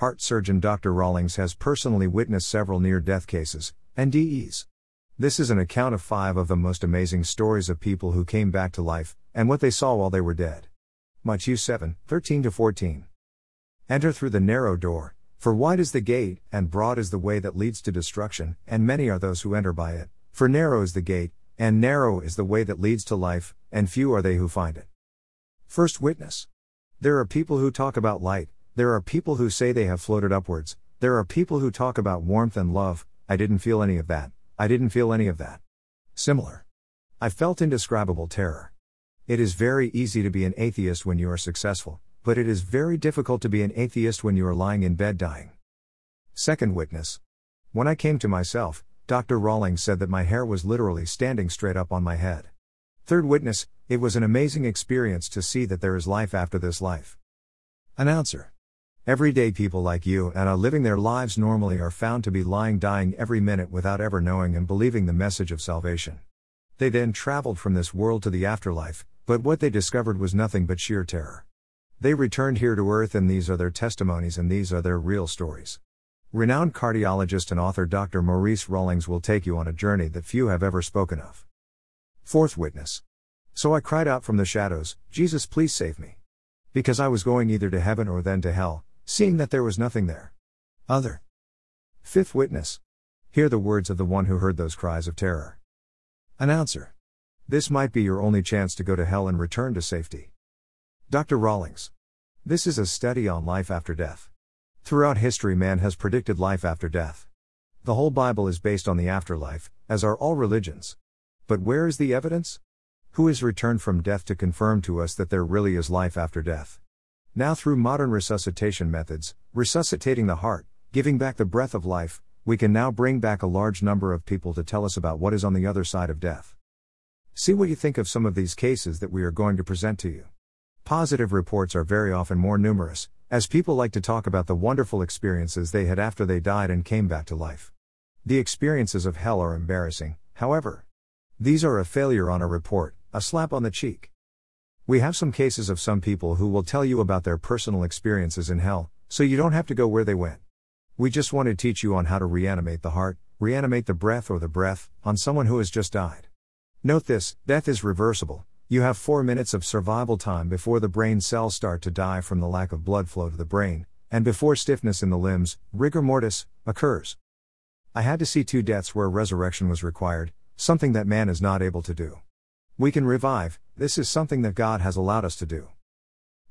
heart surgeon Dr. Rawlings has personally witnessed several near death cases, NDEs. This is an account of five of the most amazing stories of people who came back to life, and what they saw while they were dead. Matthew 7 13 14. Enter through the narrow door, for wide is the gate, and broad is the way that leads to destruction, and many are those who enter by it. For narrow is the gate, and narrow is the way that leads to life, and few are they who find it. First witness. There are people who talk about light, there are people who say they have floated upwards, there are people who talk about warmth and love, I didn't feel any of that, I didn't feel any of that. Similar. I felt indescribable terror. It is very easy to be an atheist when you are successful, but it is very difficult to be an atheist when you are lying in bed dying. Second witness. When I came to myself, Dr. Rawlings said that my hair was literally standing straight up on my head. Third witness, it was an amazing experience to see that there is life after this life. Announcer. Everyday people like you and I living their lives normally are found to be lying dying every minute without ever knowing and believing the message of salvation. They then traveled from this world to the afterlife, but what they discovered was nothing but sheer terror. They returned here to earth, and these are their testimonies and these are their real stories. Renowned cardiologist and author Dr. Maurice Rawlings will take you on a journey that few have ever spoken of. Fourth witness. So I cried out from the shadows, Jesus, please save me. Because I was going either to heaven or then to hell, seeing that there was nothing there. Other. Fifth witness. Hear the words of the one who heard those cries of terror. Announcer. This might be your only chance to go to hell and return to safety. Dr. Rawlings. This is a study on life after death. Throughout history, man has predicted life after death. The whole Bible is based on the afterlife, as are all religions. But where is the evidence? Who is returned from death to confirm to us that there really is life after death? Now, through modern resuscitation methods, resuscitating the heart, giving back the breath of life, we can now bring back a large number of people to tell us about what is on the other side of death. See what you think of some of these cases that we are going to present to you. Positive reports are very often more numerous, as people like to talk about the wonderful experiences they had after they died and came back to life. The experiences of hell are embarrassing, however. These are a failure on a report, a slap on the cheek. We have some cases of some people who will tell you about their personal experiences in hell, so you don't have to go where they went. We just want to teach you on how to reanimate the heart, reanimate the breath or the breath, on someone who has just died. Note this death is reversible, you have 4 minutes of survival time before the brain cells start to die from the lack of blood flow to the brain, and before stiffness in the limbs, rigor mortis, occurs. I had to see two deaths where resurrection was required, something that man is not able to do. We can revive, this is something that God has allowed us to do.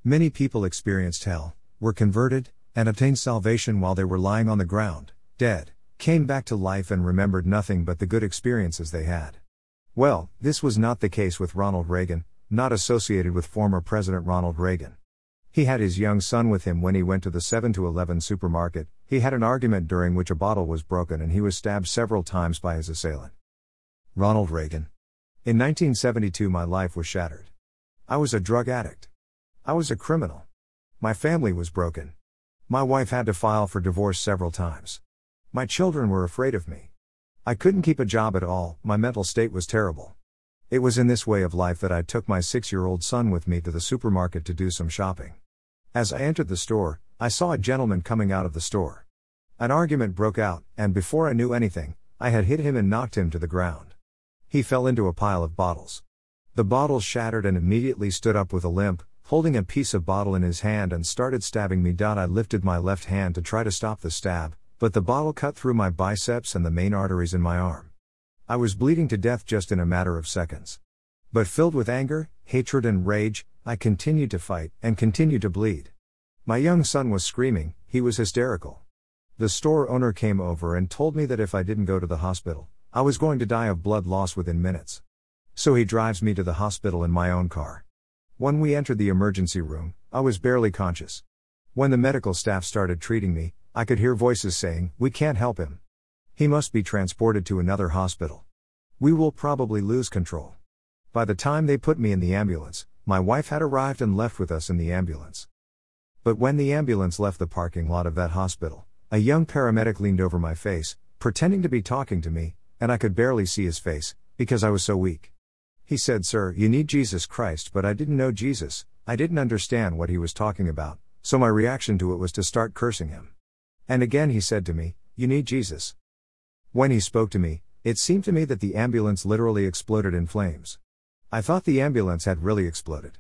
Many people experienced hell, were converted, and obtained salvation while they were lying on the ground, dead, came back to life and remembered nothing but the good experiences they had. Well, this was not the case with Ronald Reagan, not associated with former President Ronald Reagan. He had his young son with him when he went to the 7 to 11 supermarket. He had an argument during which a bottle was broken and he was stabbed several times by his assailant. Ronald Reagan. In 1972, my life was shattered. I was a drug addict. I was a criminal. My family was broken. My wife had to file for divorce several times. My children were afraid of me. I couldn't keep a job at all, my mental state was terrible. It was in this way of life that I took my six year old son with me to the supermarket to do some shopping. As I entered the store, I saw a gentleman coming out of the store. An argument broke out, and before I knew anything, I had hit him and knocked him to the ground. He fell into a pile of bottles. The bottles shattered and immediately stood up with a limp, holding a piece of bottle in his hand and started stabbing me. I lifted my left hand to try to stop the stab, but the bottle cut through my biceps and the main arteries in my arm. I was bleeding to death just in a matter of seconds. But filled with anger, hatred, and rage, I continued to fight and continued to bleed. My young son was screaming, he was hysterical. The store owner came over and told me that if I didn't go to the hospital, I was going to die of blood loss within minutes. So he drives me to the hospital in my own car. When we entered the emergency room, I was barely conscious. When the medical staff started treating me, I could hear voices saying, We can't help him. He must be transported to another hospital. We will probably lose control. By the time they put me in the ambulance, my wife had arrived and left with us in the ambulance. But when the ambulance left the parking lot of that hospital, a young paramedic leaned over my face, pretending to be talking to me, and I could barely see his face, because I was so weak. He said, Sir, you need Jesus Christ, but I didn't know Jesus, I didn't understand what he was talking about, so my reaction to it was to start cursing him. And again he said to me, You need Jesus. When he spoke to me, it seemed to me that the ambulance literally exploded in flames. I thought the ambulance had really exploded.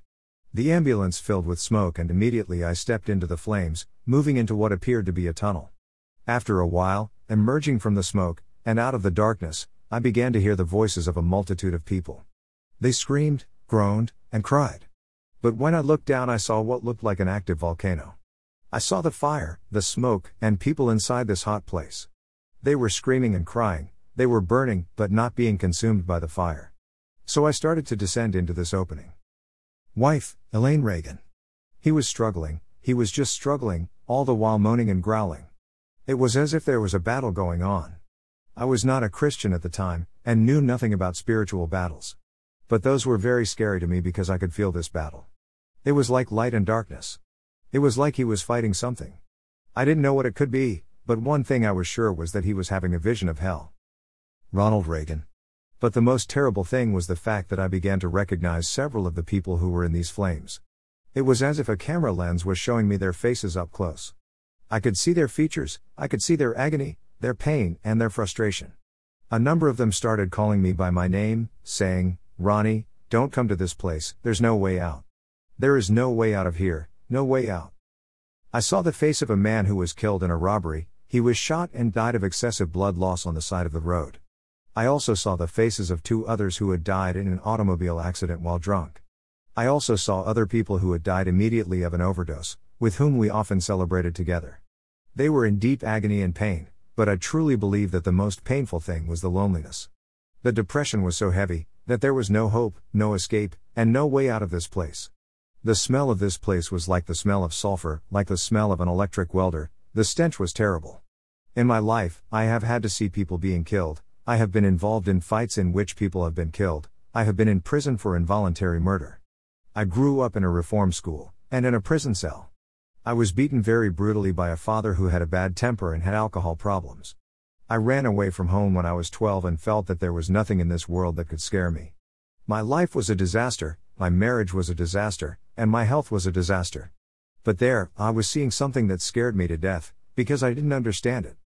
The ambulance filled with smoke, and immediately I stepped into the flames, moving into what appeared to be a tunnel. After a while, emerging from the smoke, and out of the darkness, I began to hear the voices of a multitude of people. They screamed, groaned, and cried. But when I looked down, I saw what looked like an active volcano. I saw the fire, the smoke, and people inside this hot place. They were screaming and crying, they were burning, but not being consumed by the fire. So I started to descend into this opening. Wife, Elaine Reagan. He was struggling, he was just struggling, all the while moaning and growling. It was as if there was a battle going on. I was not a Christian at the time, and knew nothing about spiritual battles. But those were very scary to me because I could feel this battle. It was like light and darkness. It was like he was fighting something. I didn't know what it could be, but one thing I was sure was that he was having a vision of hell. Ronald Reagan. But the most terrible thing was the fact that I began to recognize several of the people who were in these flames. It was as if a camera lens was showing me their faces up close. I could see their features, I could see their agony, their pain, and their frustration. A number of them started calling me by my name, saying, Ronnie, don't come to this place, there's no way out. There is no way out of here, no way out. I saw the face of a man who was killed in a robbery, he was shot and died of excessive blood loss on the side of the road. I also saw the faces of two others who had died in an automobile accident while drunk. I also saw other people who had died immediately of an overdose, with whom we often celebrated together. They were in deep agony and pain, but I truly believe that the most painful thing was the loneliness. The depression was so heavy, that there was no hope, no escape, and no way out of this place. The smell of this place was like the smell of sulfur, like the smell of an electric welder, the stench was terrible. In my life, I have had to see people being killed, I have been involved in fights in which people have been killed, I have been in prison for involuntary murder. I grew up in a reform school, and in a prison cell. I was beaten very brutally by a father who had a bad temper and had alcohol problems. I ran away from home when I was 12 and felt that there was nothing in this world that could scare me. My life was a disaster, my marriage was a disaster, and my health was a disaster. But there, I was seeing something that scared me to death, because I didn't understand it.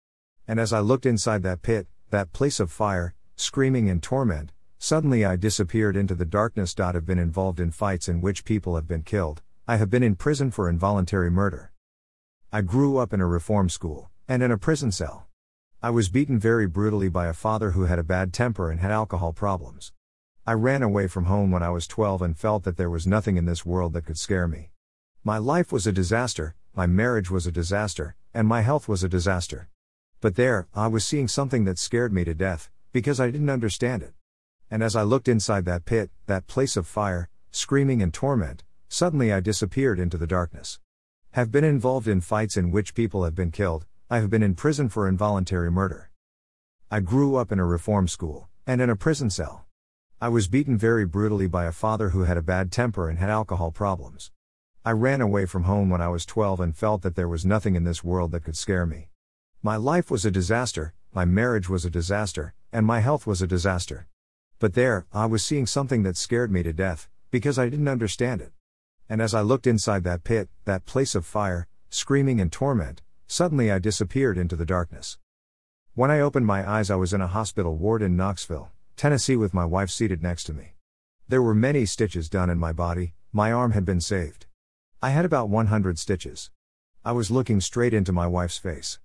And as I looked inside that pit, that place of fire, screaming and torment, suddenly I disappeared into the darkness. I've been involved in fights in which people have been killed, I have been in prison for involuntary murder. I grew up in a reform school, and in a prison cell. I was beaten very brutally by a father who had a bad temper and had alcohol problems. I ran away from home when I was 12 and felt that there was nothing in this world that could scare me. My life was a disaster, my marriage was a disaster, and my health was a disaster. But there, I was seeing something that scared me to death, because I didn't understand it. And as I looked inside that pit, that place of fire, screaming and torment, suddenly I disappeared into the darkness. Have been involved in fights in which people have been killed, I have been in prison for involuntary murder. I grew up in a reform school, and in a prison cell. I was beaten very brutally by a father who had a bad temper and had alcohol problems. I ran away from home when I was 12 and felt that there was nothing in this world that could scare me. My life was a disaster, my marriage was a disaster, and my health was a disaster. But there, I was seeing something that scared me to death, because I didn't understand it. And as I looked inside that pit, that place of fire, screaming and torment, suddenly I disappeared into the darkness. When I opened my eyes, I was in a hospital ward in Knoxville, Tennessee with my wife seated next to me. There were many stitches done in my body, my arm had been saved. I had about 100 stitches. I was looking straight into my wife's face.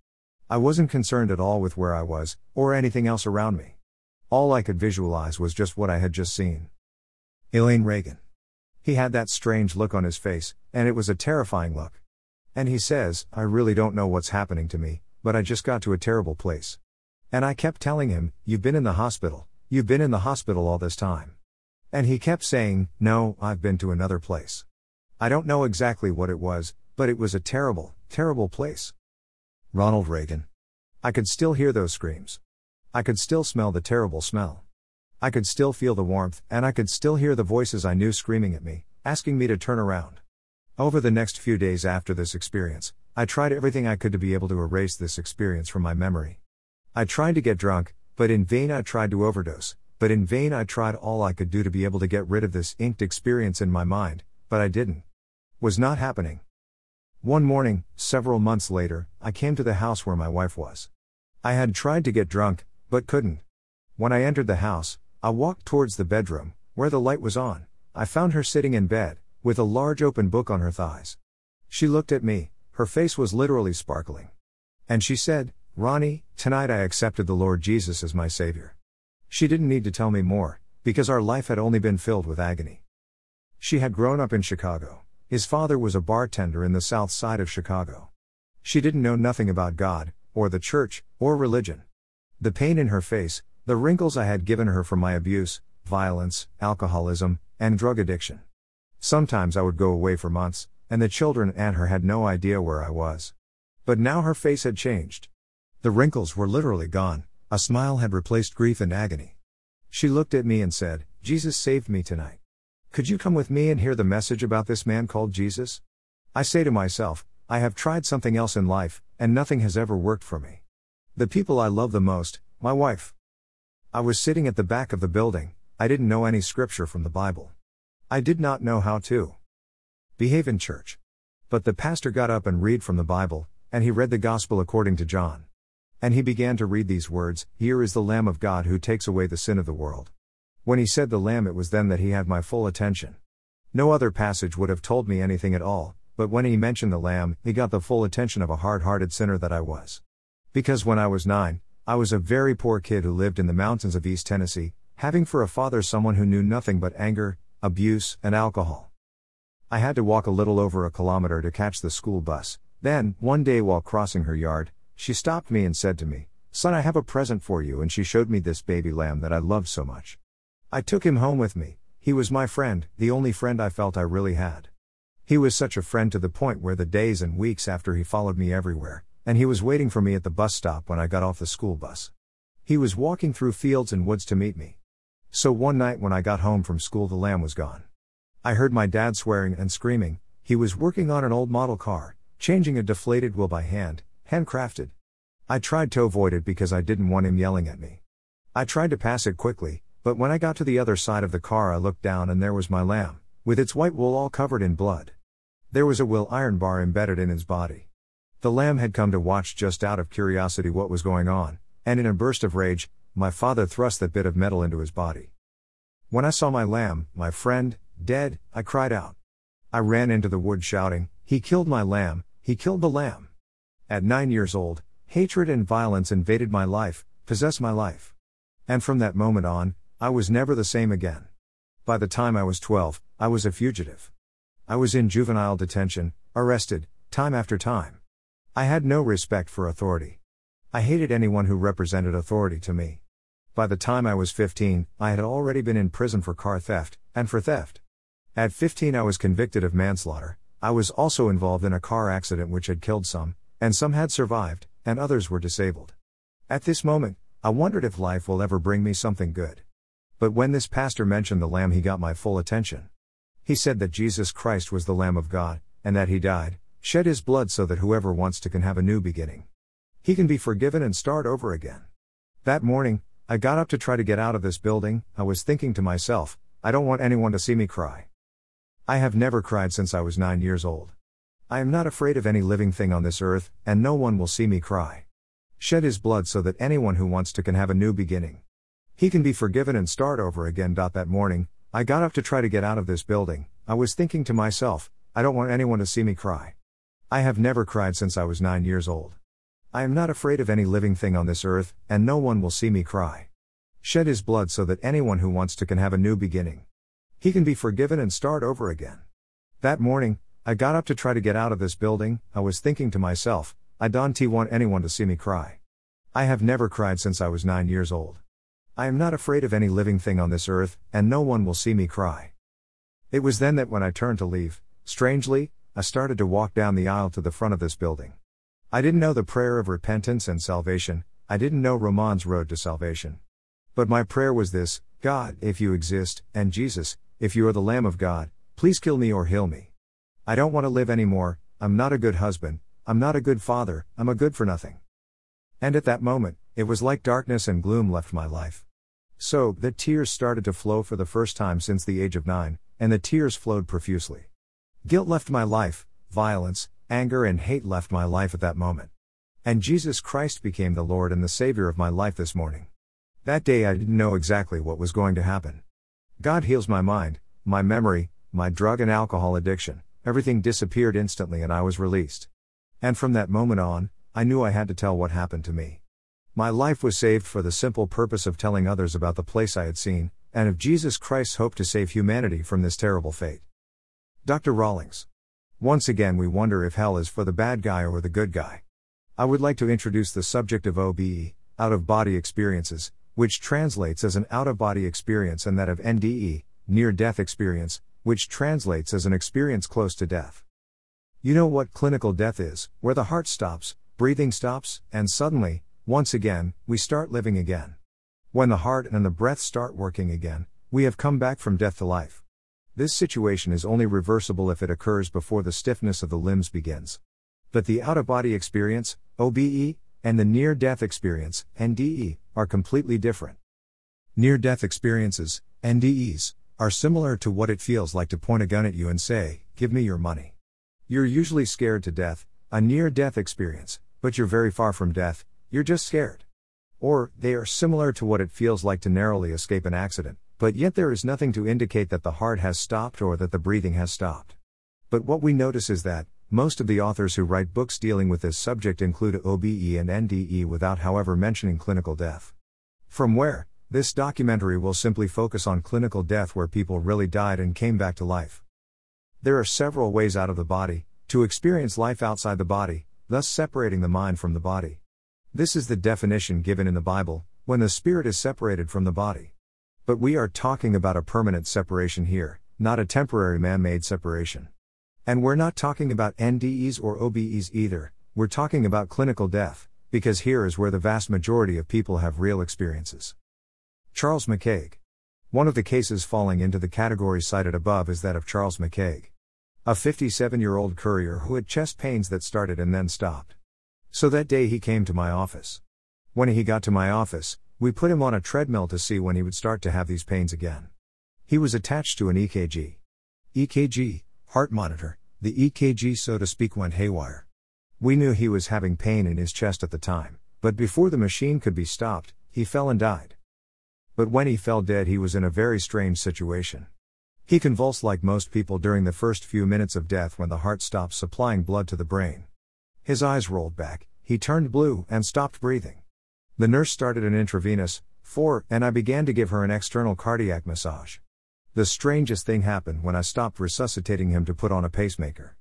I wasn't concerned at all with where I was, or anything else around me. All I could visualize was just what I had just seen. Elaine Reagan. He had that strange look on his face, and it was a terrifying look. And he says, I really don't know what's happening to me, but I just got to a terrible place. And I kept telling him, You've been in the hospital, You've been in the hospital all this time. And he kept saying, No, I've been to another place. I don't know exactly what it was, but it was a terrible, terrible place. Ronald Reagan. I could still hear those screams. I could still smell the terrible smell. I could still feel the warmth, and I could still hear the voices I knew screaming at me, asking me to turn around. Over the next few days after this experience, I tried everything I could to be able to erase this experience from my memory. I tried to get drunk, but in vain I tried to overdose, but in vain I tried all I could do to be able to get rid of this inked experience in my mind, but I didn't. Was not happening. One morning, several months later, I came to the house where my wife was. I had tried to get drunk, but couldn't. When I entered the house, I walked towards the bedroom, where the light was on. I found her sitting in bed, with a large open book on her thighs. She looked at me, her face was literally sparkling. And she said, Ronnie, tonight I accepted the Lord Jesus as my Savior. She didn't need to tell me more, because our life had only been filled with agony. She had grown up in Chicago. His father was a bartender in the south side of Chicago. She didn't know nothing about God, or the church, or religion. The pain in her face, the wrinkles I had given her from my abuse, violence, alcoholism, and drug addiction. Sometimes I would go away for months, and the children and her had no idea where I was. But now her face had changed. The wrinkles were literally gone, a smile had replaced grief and agony. She looked at me and said, Jesus saved me tonight. Could you come with me and hear the message about this man called Jesus? I say to myself, I have tried something else in life, and nothing has ever worked for me. The people I love the most, my wife. I was sitting at the back of the building, I didn't know any scripture from the Bible. I did not know how to behave in church. But the pastor got up and read from the Bible, and he read the Gospel according to John. And he began to read these words Here is the Lamb of God who takes away the sin of the world. When he said the Lamb, it was then that he had my full attention. No other passage would have told me anything at all, but when he mentioned the Lamb, he got the full attention of a hard hearted sinner that I was. Because when I was nine, I was a very poor kid who lived in the mountains of East Tennessee, having for a father someone who knew nothing but anger, abuse, and alcohol. I had to walk a little over a kilometer to catch the school bus. Then, one day while crossing her yard, she stopped me and said to me, Son, I have a present for you, and she showed me this baby lamb that I loved so much. I took him home with me, he was my friend, the only friend I felt I really had. He was such a friend to the point where the days and weeks after he followed me everywhere, and he was waiting for me at the bus stop when I got off the school bus. He was walking through fields and woods to meet me. So one night when I got home from school, the lamb was gone. I heard my dad swearing and screaming, he was working on an old model car, changing a deflated wheel by hand, Handcrafted. I tried to avoid it because I didn't want him yelling at me. I tried to pass it quickly, but when I got to the other side of the car, I looked down and there was my lamb, with its white wool all covered in blood. There was a Will iron bar embedded in his body. The lamb had come to watch just out of curiosity what was going on, and in a burst of rage, my father thrust that bit of metal into his body. When I saw my lamb, my friend, dead, I cried out. I ran into the wood shouting, He killed my lamb, he killed the lamb. At nine years old, hatred and violence invaded my life, possessed my life. And from that moment on, I was never the same again. By the time I was 12, I was a fugitive. I was in juvenile detention, arrested, time after time. I had no respect for authority. I hated anyone who represented authority to me. By the time I was 15, I had already been in prison for car theft, and for theft. At 15, I was convicted of manslaughter. I was also involved in a car accident which had killed some, and some had survived, and others were disabled. At this moment, I wondered if life will ever bring me something good. But when this pastor mentioned the Lamb, he got my full attention. He said that Jesus Christ was the Lamb of God, and that he died, shed his blood so that whoever wants to can have a new beginning. He can be forgiven and start over again. That morning, I got up to try to get out of this building. I was thinking to myself, I don't want anyone to see me cry. I have never cried since I was nine years old. I am not afraid of any living thing on this earth, and no one will see me cry. Shed his blood so that anyone who wants to can have a new beginning. He can be forgiven and start over again. That morning, I got up to try to get out of this building. I was thinking to myself, I don't want anyone to see me cry. I have never cried since I was nine years old. I am not afraid of any living thing on this earth, and no one will see me cry. Shed his blood so that anyone who wants to can have a new beginning. He can be forgiven and start over again. That morning, I got up to try to get out of this building, I was thinking to myself, I don't want anyone to see me cry. I have never cried since I was nine years old. I am not afraid of any living thing on this earth, and no one will see me cry. It was then that when I turned to leave, strangely, I started to walk down the aisle to the front of this building. I didn't know the prayer of repentance and salvation, I didn't know Romans Road to salvation. But my prayer was this God, if you exist, and Jesus, if you are the Lamb of God, please kill me or heal me. I don't want to live anymore, I'm not a good husband, I'm not a good father, I'm a good for nothing. And at that moment, it was like darkness and gloom left my life. So, the tears started to flow for the first time since the age of nine, and the tears flowed profusely. Guilt left my life, violence, anger, and hate left my life at that moment. And Jesus Christ became the Lord and the Savior of my life this morning. That day I didn't know exactly what was going to happen. God heals my mind, my memory, my drug and alcohol addiction, everything disappeared instantly and I was released. And from that moment on, I knew I had to tell what happened to me. My life was saved for the simple purpose of telling others about the place I had seen, and of Jesus Christ's hope to save humanity from this terrible fate. Dr. Rawlings. Once again, we wonder if hell is for the bad guy or the good guy. I would like to introduce the subject of OBE, out of body experiences, which translates as an out of body experience, and that of NDE, near death experience, which translates as an experience close to death. You know what clinical death is, where the heart stops, breathing stops, and suddenly, once again, we start living again. When the heart and the breath start working again, we have come back from death to life. This situation is only reversible if it occurs before the stiffness of the limbs begins. But the out of body experience, OBE, and the near death experience, NDE, are completely different. Near death experiences, NDEs, are similar to what it feels like to point a gun at you and say, Give me your money. You're usually scared to death, a near death experience, but you're very far from death, you're just scared. Or, they are similar to what it feels like to narrowly escape an accident, but yet there is nothing to indicate that the heart has stopped or that the breathing has stopped. But what we notice is that, most of the authors who write books dealing with this subject include OBE and NDE without, however, mentioning clinical death. From where, this documentary will simply focus on clinical death where people really died and came back to life. There are several ways out of the body to experience life outside the body, thus separating the mind from the body. This is the definition given in the Bible when the spirit is separated from the body. But we are talking about a permanent separation here, not a temporary man made separation. And we're not talking about NDEs or OBEs either, we're talking about clinical death, because here is where the vast majority of people have real experiences. Charles McCaig. One of the cases falling into the category cited above is that of Charles McCaig. A 57 year old courier who had chest pains that started and then stopped. So that day he came to my office. When he got to my office, we put him on a treadmill to see when he would start to have these pains again. He was attached to an EKG. EKG, heart monitor, the EKG so to speak went haywire. We knew he was having pain in his chest at the time, but before the machine could be stopped, he fell and died. But when he fell dead, he was in a very strange situation. He convulsed like most people during the first few minutes of death when the heart stops supplying blood to the brain. His eyes rolled back, he turned blue, and stopped breathing. The nurse started an intravenous, 4, and I began to give her an external cardiac massage. The strangest thing happened when I stopped resuscitating him to put on a pacemaker.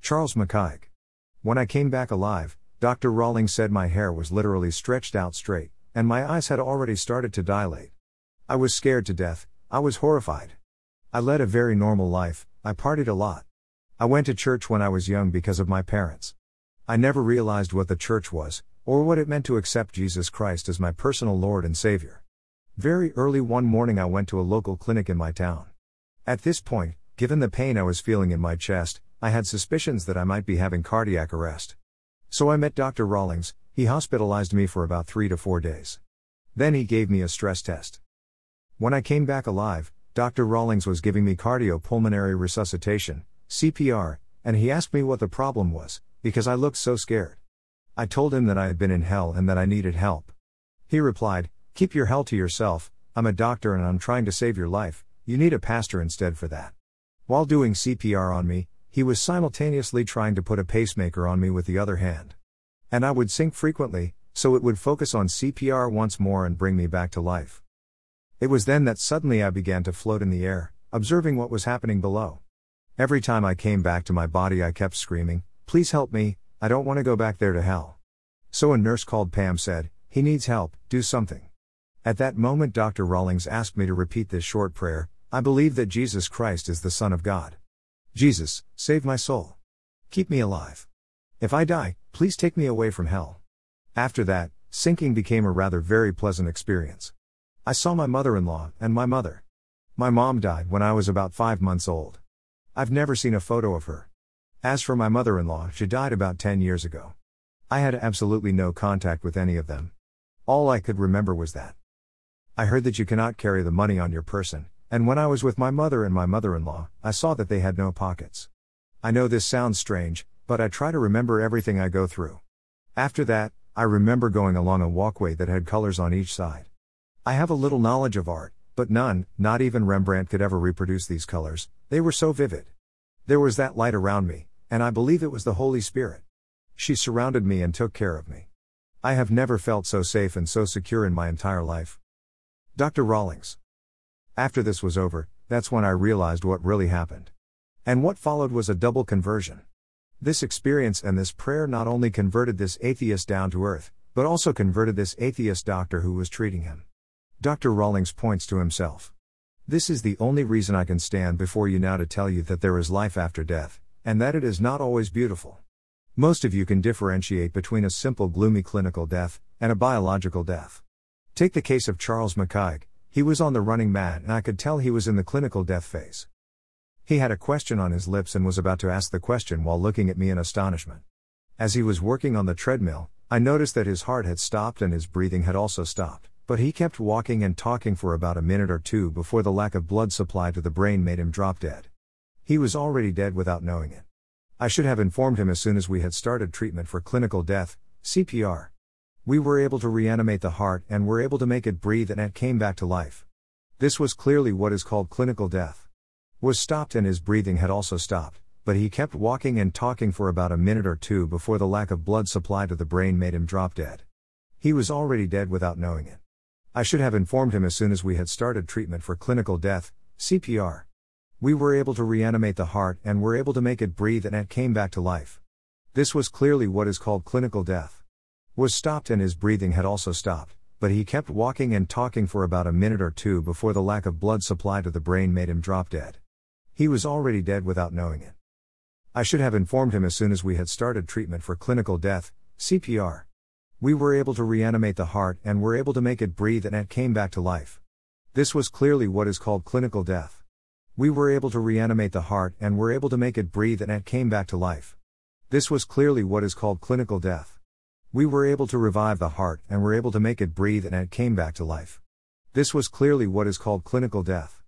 Charles McCaig. When I came back alive, Dr. Rawlings said my hair was literally stretched out straight, and my eyes had already started to dilate. I was scared to death, I was horrified. I led a very normal life, I partied a lot. I went to church when I was young because of my parents. I never realized what the church was, or what it meant to accept Jesus Christ as my personal Lord and Savior. Very early one morning, I went to a local clinic in my town. At this point, given the pain I was feeling in my chest, I had suspicions that I might be having cardiac arrest. So I met Dr. Rawlings, he hospitalized me for about three to four days. Then he gave me a stress test. When I came back alive, Dr. Rawlings was giving me cardiopulmonary resuscitation, CPR, and he asked me what the problem was, because I looked so scared. I told him that I had been in hell and that I needed help. He replied, Keep your hell to yourself, I'm a doctor and I'm trying to save your life, you need a pastor instead for that. While doing CPR on me, he was simultaneously trying to put a pacemaker on me with the other hand. And I would sink frequently, so it would focus on CPR once more and bring me back to life. It was then that suddenly I began to float in the air, observing what was happening below. Every time I came back to my body, I kept screaming, Please help me, I don't want to go back there to hell. So a nurse called Pam said, He needs help, do something. At that moment, Dr. Rawlings asked me to repeat this short prayer I believe that Jesus Christ is the Son of God. Jesus, save my soul. Keep me alive. If I die, please take me away from hell. After that, sinking became a rather very pleasant experience. I saw my mother in law and my mother. My mom died when I was about five months old. I've never seen a photo of her. As for my mother in law, she died about 10 years ago. I had absolutely no contact with any of them. All I could remember was that. I heard that you cannot carry the money on your person, and when I was with my mother and my mother in law, I saw that they had no pockets. I know this sounds strange, but I try to remember everything I go through. After that, I remember going along a walkway that had colors on each side. I have a little knowledge of art, but none, not even Rembrandt could ever reproduce these colors, they were so vivid. There was that light around me, and I believe it was the Holy Spirit. She surrounded me and took care of me. I have never felt so safe and so secure in my entire life. Dr. Rawlings. After this was over, that's when I realized what really happened. And what followed was a double conversion. This experience and this prayer not only converted this atheist down to earth, but also converted this atheist doctor who was treating him. Dr. Rawlings points to himself. This is the only reason I can stand before you now to tell you that there is life after death, and that it is not always beautiful. Most of you can differentiate between a simple gloomy clinical death and a biological death. Take the case of Charles McKeag, he was on the running mat and I could tell he was in the clinical death phase. He had a question on his lips and was about to ask the question while looking at me in astonishment. As he was working on the treadmill, I noticed that his heart had stopped and his breathing had also stopped, but he kept walking and talking for about a minute or two before the lack of blood supply to the brain made him drop dead. He was already dead without knowing it. I should have informed him as soon as we had started treatment for clinical death, CPR. We were able to reanimate the heart and were able to make it breathe and it came back to life. This was clearly what is called clinical death. Was stopped and his breathing had also stopped, but he kept walking and talking for about a minute or two before the lack of blood supply to the brain made him drop dead. He was already dead without knowing it. I should have informed him as soon as we had started treatment for clinical death, CPR. We were able to reanimate the heart and were able to make it breathe and it came back to life. This was clearly what is called clinical death. Was stopped and his breathing had also stopped, but he kept walking and talking for about a minute or two before the lack of blood supply to the brain made him drop dead. He was already dead without knowing it. I should have informed him as soon as we had started treatment for clinical death, CPR. We were able to reanimate the heart and were able to make it breathe and it came back to life. This was clearly what is called clinical death. We were able to reanimate the heart and were able to make it breathe and it came back to life. This was clearly what is called clinical death. We were able to revive the heart and were able to make it breathe and it came back to life. This was clearly what is called clinical death.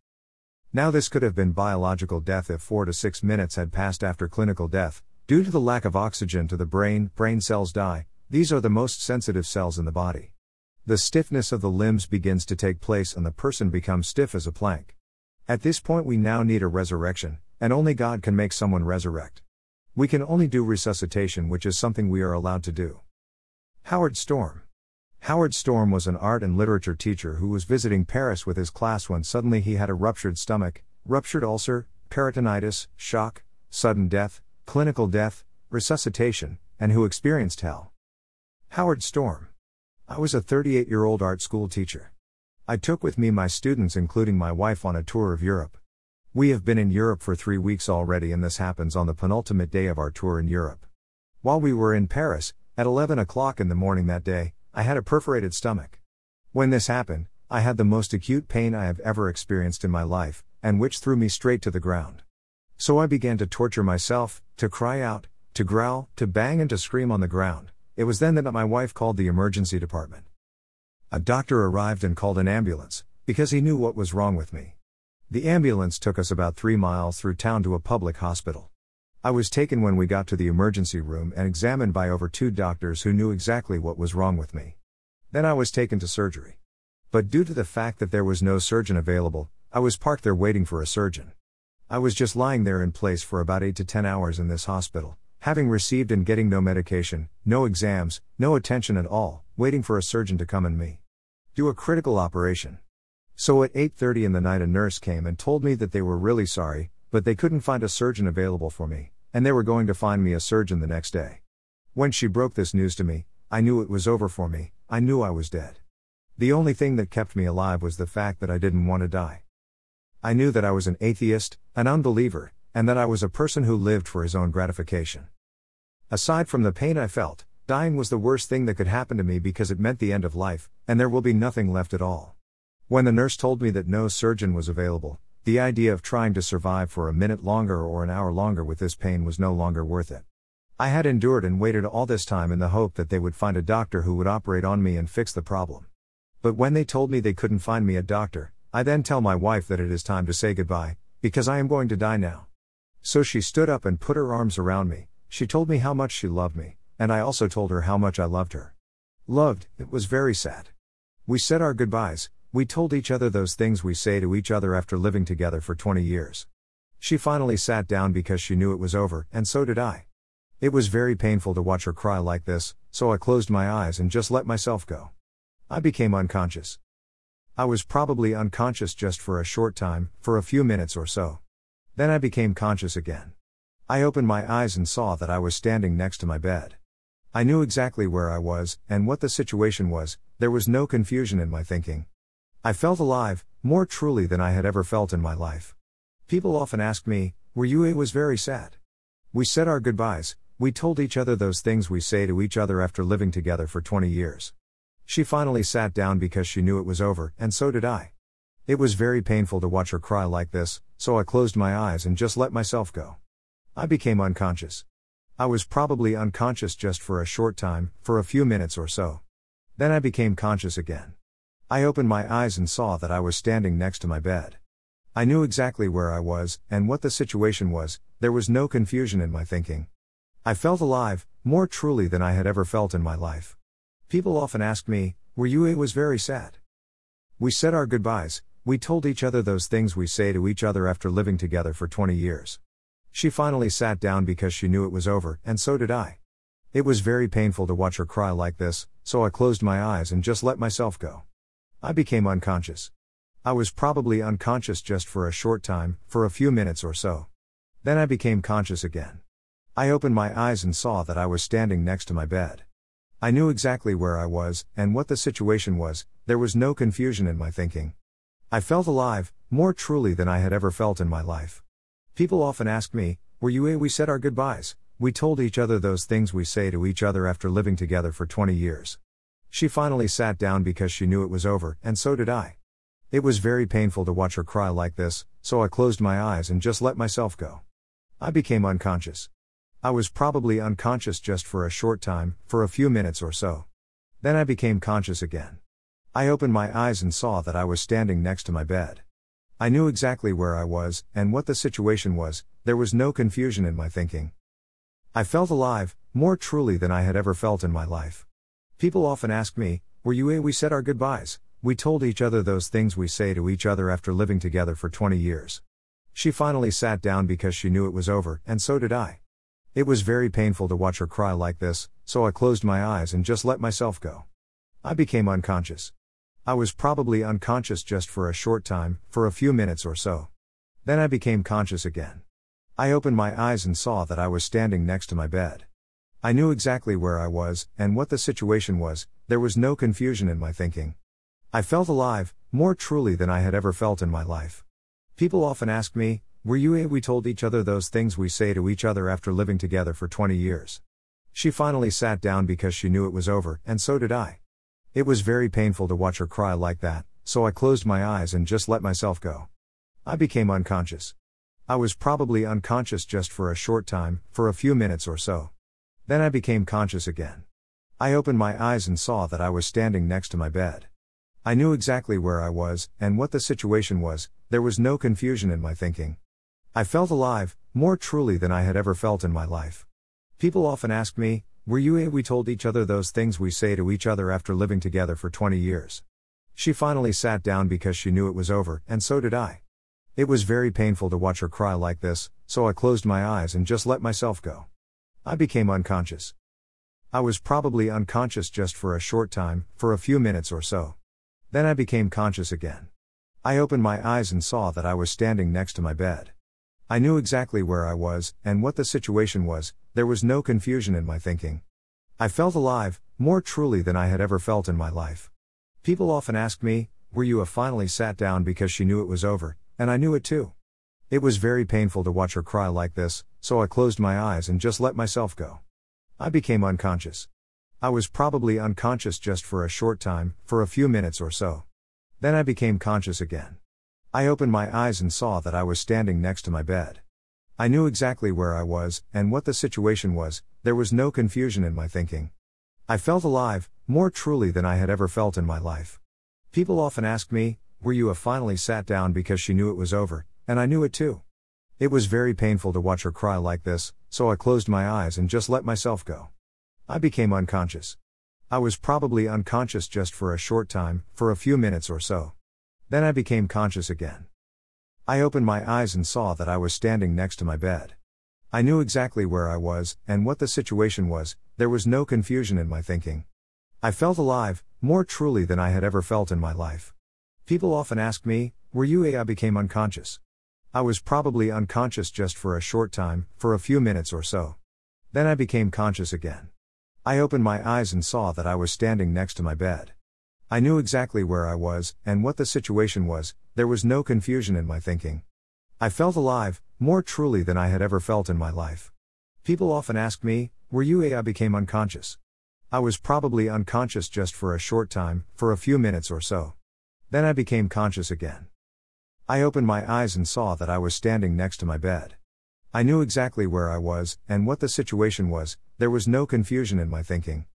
Now, this could have been biological death if 4 to 6 minutes had passed after clinical death. Due to the lack of oxygen to the brain, brain cells die. These are the most sensitive cells in the body. The stiffness of the limbs begins to take place and the person becomes stiff as a plank. At this point, we now need a resurrection, and only God can make someone resurrect. We can only do resuscitation, which is something we are allowed to do. Howard Storm. Howard Storm was an art and literature teacher who was visiting Paris with his class when suddenly he had a ruptured stomach, ruptured ulcer, peritonitis, shock, sudden death, clinical death, resuscitation, and who experienced hell. Howard Storm. I was a 38 year old art school teacher. I took with me my students, including my wife, on a tour of Europe. We have been in Europe for three weeks already, and this happens on the penultimate day of our tour in Europe. While we were in Paris, at 11 o'clock in the morning that day, I had a perforated stomach. When this happened, I had the most acute pain I have ever experienced in my life, and which threw me straight to the ground. So I began to torture myself, to cry out, to growl, to bang, and to scream on the ground. It was then that my wife called the emergency department. A doctor arrived and called an ambulance, because he knew what was wrong with me. The ambulance took us about three miles through town to a public hospital. I was taken when we got to the emergency room and examined by over two doctors who knew exactly what was wrong with me. Then I was taken to surgery. But due to the fact that there was no surgeon available, I was parked there waiting for a surgeon. I was just lying there in place for about 8 to 10 hours in this hospital, having received and getting no medication, no exams, no attention at all, waiting for a surgeon to come and me do a critical operation. So at 8:30 in the night a nurse came and told me that they were really sorry, but they couldn't find a surgeon available for me, and they were going to find me a surgeon the next day. When she broke this news to me, I knew it was over for me. I knew I was dead. The only thing that kept me alive was the fact that I didn't want to die. I knew that I was an atheist, an unbeliever, and that I was a person who lived for his own gratification. Aside from the pain I felt, dying was the worst thing that could happen to me because it meant the end of life, and there will be nothing left at all. When the nurse told me that no surgeon was available, the idea of trying to survive for a minute longer or an hour longer with this pain was no longer worth it. I had endured and waited all this time in the hope that they would find a doctor who would operate on me and fix the problem. But when they told me they couldn't find me a doctor, I then tell my wife that it is time to say goodbye, because I am going to die now. So she stood up and put her arms around me, She told me how much she loved me, and I also told her how much I loved her. Loved, it was very sad. We said our goodbyes, we told each other those things we say to each other after living together for 20 years. She finally sat down because she knew it was over, and so did I. It was very painful to watch her cry like this, so I closed my eyes and just let myself go. I became unconscious. I was probably unconscious just for a short time, for a few minutes or so. Then I became conscious again. I opened my eyes and saw that I was standing next to my bed. I knew exactly where I was, and what the situation was, there was no confusion in my thinking. I felt alive, more truly than I had ever felt in my life. People often ask me, Were you? It was very sad. We said our goodbyes, we told each other those things we say to each other after living together for 20 years. She finally sat down because she knew it was over, and so did I. It was very painful to watch her cry like this, so I closed my eyes and just let myself go. I became unconscious. I was probably unconscious just for a short time, for a few minutes or so. Then I became conscious again. I opened my eyes and saw that I was standing next to my bed. I knew exactly where I was, and what the situation was, there was no confusion in my thinking. I felt alive, more truly than I had ever felt in my life. People often ask me, Were you? It was very sad. We said our goodbyes, we told each other those things we say to each other after living together for 20 years. She finally sat down because she knew it was over, and so did I. It was very painful to watch her cry like this, so I closed my eyes and just let myself go. I became unconscious. I was probably unconscious just for a short time, for a few minutes or so. Then I became conscious again. I opened my eyes and saw that I was standing next to my bed. I knew exactly where I was, and what the situation was, there was no confusion in my thinking. I felt alive, more truly than I had ever felt in my life. People often ask me, Were you a? We said our goodbyes, we told each other those things we say to each other after living together for 20 years. She finally sat down because she knew it was over, and so did I. It was very painful to watch her cry like this, so I closed my eyes and just let myself go. I became unconscious. I was probably unconscious just for a short time, for a few minutes or so. Then I became conscious again. I opened my eyes and saw that I was standing next to my bed. I knew exactly where I was, and what the situation was, there was no confusion in my thinking. I felt alive, more truly than I had ever felt in my life. People often ask me, Were you a? We said our goodbyes, we told each other those things we say to each other after living together for 20 years. She finally sat down because she knew it was over, and so did I. It was very painful to watch her cry like this, so I closed my eyes and just let myself go. I became unconscious. I was probably unconscious just for a short time, for a few minutes or so. Then I became conscious again. I opened my eyes and saw that I was standing next to my bed. I knew exactly where I was, and what the situation was, there was no confusion in my thinking. I felt alive, more truly than I had ever felt in my life. People often ask me, Were you a? We told each other those things we say to each other after living together for 20 years. She finally sat down because she knew it was over, and so did I. It was very painful to watch her cry like that, so I closed my eyes and just let myself go. I became unconscious. I was probably unconscious just for a short time, for a few minutes or so. Then I became conscious again. I opened my eyes and saw that I was standing next to my bed. I knew exactly where I was, and what the situation was, there was no confusion in my thinking. I felt alive, more truly than I had ever felt in my life. People often ask me, were you a? We told each other those things we say to each other after living together for 20 years. She finally sat down because she knew it was over, and so did I. It was very painful to watch her cry like this, so I closed my eyes and just let myself go. I became unconscious. I was probably unconscious just for a short time, for a few minutes or so. Then I became conscious again. I opened my eyes and saw that I was standing next to my bed. I knew exactly where I was, and what the situation was, there was no confusion in my thinking. I felt alive, more truly than I had ever felt in my life. People often ask me, Were you a finally sat down because she knew it was over, and I knew it too. It was very painful to watch her cry like this, so I closed my eyes and just let myself go. I became unconscious. I was probably unconscious just for a short time, for a few minutes or so. Then I became conscious again. I opened my eyes and saw that I was standing next to my bed. I knew exactly where I was, and what the situation was, there was no confusion in my thinking. I felt alive, more truly than I had ever felt in my life. People often ask me, Were you a finally sat down because she knew it was over, and I knew it too. It was very painful to watch her cry like this, so I closed my eyes and just let myself go. I became unconscious. I was probably unconscious just for a short time, for a few minutes or so. Then I became conscious again. I opened my eyes and saw that I was standing next to my bed. I knew exactly where I was, and what the situation was, there was no confusion in my thinking. I felt alive, more truly than I had ever felt in my life. People often ask me, Were you a? I became unconscious. I was probably unconscious just for a short time, for a few minutes or so. Then I became conscious again. I opened my eyes and saw that I was standing next to my bed. I knew exactly where I was, and what the situation was, there was no confusion in my thinking. I felt alive, more truly than I had ever felt in my life. People often ask me, Were you a? I became unconscious. I was probably unconscious just for a short time, for a few minutes or so. Then I became conscious again. I opened my eyes and saw that I was standing next to my bed. I knew exactly where I was, and what the situation was, there was no confusion in my thinking.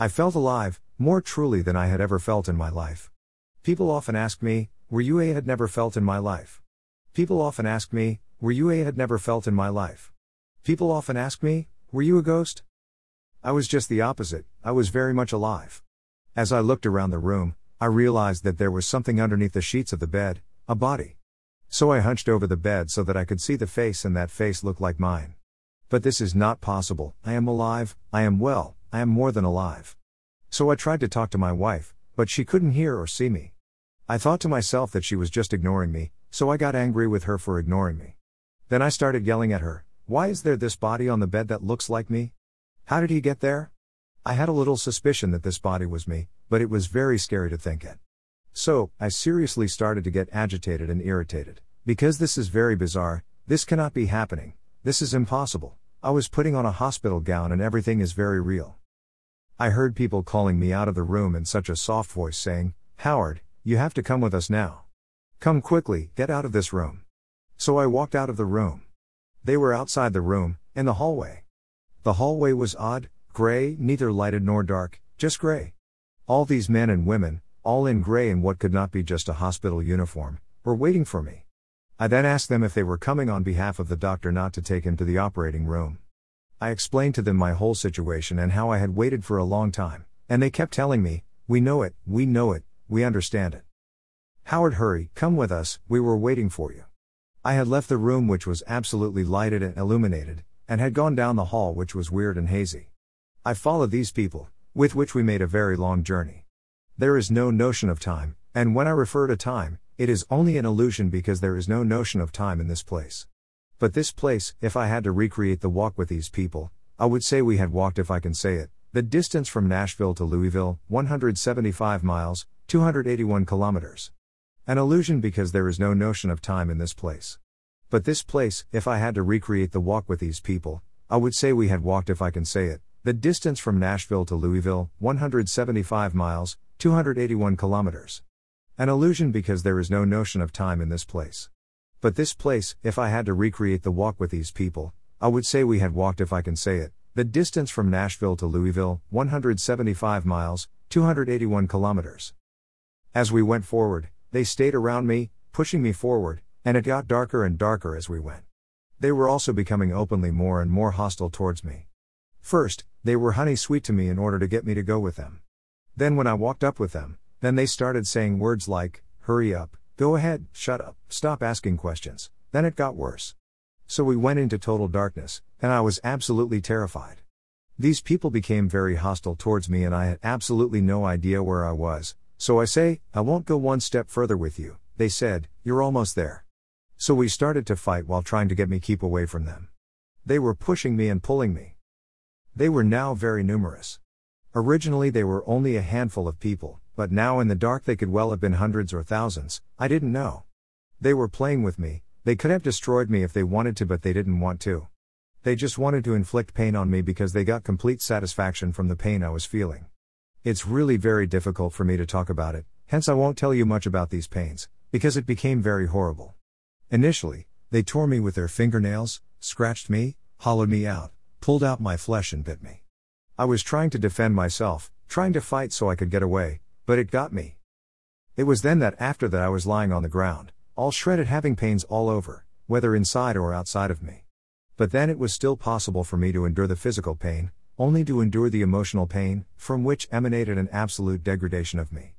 I felt alive, more truly than I had ever felt in my life. People often ask me, Were you a had never felt in my life? People often ask me, Were you a had never felt in my life? People often ask me, Were you a ghost? I was just the opposite, I was very much alive. As I looked around the room, I realized that there was something underneath the sheets of the bed, a body. So I hunched over the bed so that I could see the face and that face looked like mine. But this is not possible, I am alive, I am well, I am more than alive. So I tried to talk to my wife, but she couldn't hear or see me. I thought to myself that she was just ignoring me, so I got angry with her for ignoring me. Then I started yelling at her, Why is there this body on the bed that looks like me? How did he get there? I had a little suspicion that this body was me, but it was very scary to think it. So, I seriously started to get agitated and irritated. Because this is very bizarre, this cannot be happening, this is impossible. I was putting on a hospital gown and everything is very real. I heard people calling me out of the room in such a soft voice saying, Howard, you have to come with us now. Come quickly, get out of this room. So I walked out of the room. They were outside the room, in the hallway. The hallway was odd, gray, neither lighted nor dark, just gray. All these men and women, all in gray in what could not be just a hospital uniform, were waiting for me. I then asked them if they were coming on behalf of the doctor not to take him to the operating room. I explained to them my whole situation and how I had waited for a long time, and they kept telling me, We know it, we know it, we understand it. Howard, hurry, come with us, we were waiting for you. I had left the room, which was absolutely lighted and illuminated, and had gone down the hall, which was weird and hazy. I followed these people, with which we made a very long journey. There is no notion of time, and when I refer to time, it is only an illusion because there is no notion of time in this place. But this place, if I had to recreate the walk with these people, I would say we had walked, if I can say it, the distance from Nashville to Louisville, 175 miles, 281 kilometers. An illusion because there is no notion of time in this place. But this place, if I had to recreate the walk with these people, I would say we had walked, if I can say it, the distance from Nashville to Louisville, 175 miles, 281 kilometers. An illusion because there is no notion of time in this place. But this place, if I had to recreate the walk with these people, I would say we had walked, if I can say it, the distance from Nashville to Louisville, 175 miles, 281 kilometers. As we went forward, they stayed around me, pushing me forward, and it got darker and darker as we went. They were also becoming openly more and more hostile towards me. First, they were honey sweet to me in order to get me to go with them. Then, when I walked up with them, then they started saying words like, hurry up, Go ahead, shut up, stop asking questions. Then it got worse. So we went into total darkness, and I was absolutely terrified. These people became very hostile towards me, and I had absolutely no idea where I was. So I say, I won't go one step further with you, they said, you're almost there. So we started to fight while trying to get me keep away from them. They were pushing me and pulling me. They were now very numerous. Originally, they were only a handful of people, but now in the dark they could well have been hundreds or thousands, I didn't know. They were playing with me, they could have destroyed me if they wanted to, but they didn't want to. They just wanted to inflict pain on me because they got complete satisfaction from the pain I was feeling. It's really very difficult for me to talk about it, hence, I won't tell you much about these pains, because it became very horrible. Initially, they tore me with their fingernails, scratched me, hollowed me out, pulled out my flesh, and bit me. I was trying to defend myself, trying to fight so I could get away, but it got me. It was then that after that I was lying on the ground, all shredded having pains all over, whether inside or outside of me. But then it was still possible for me to endure the physical pain, only to endure the emotional pain, from which emanated an absolute degradation of me.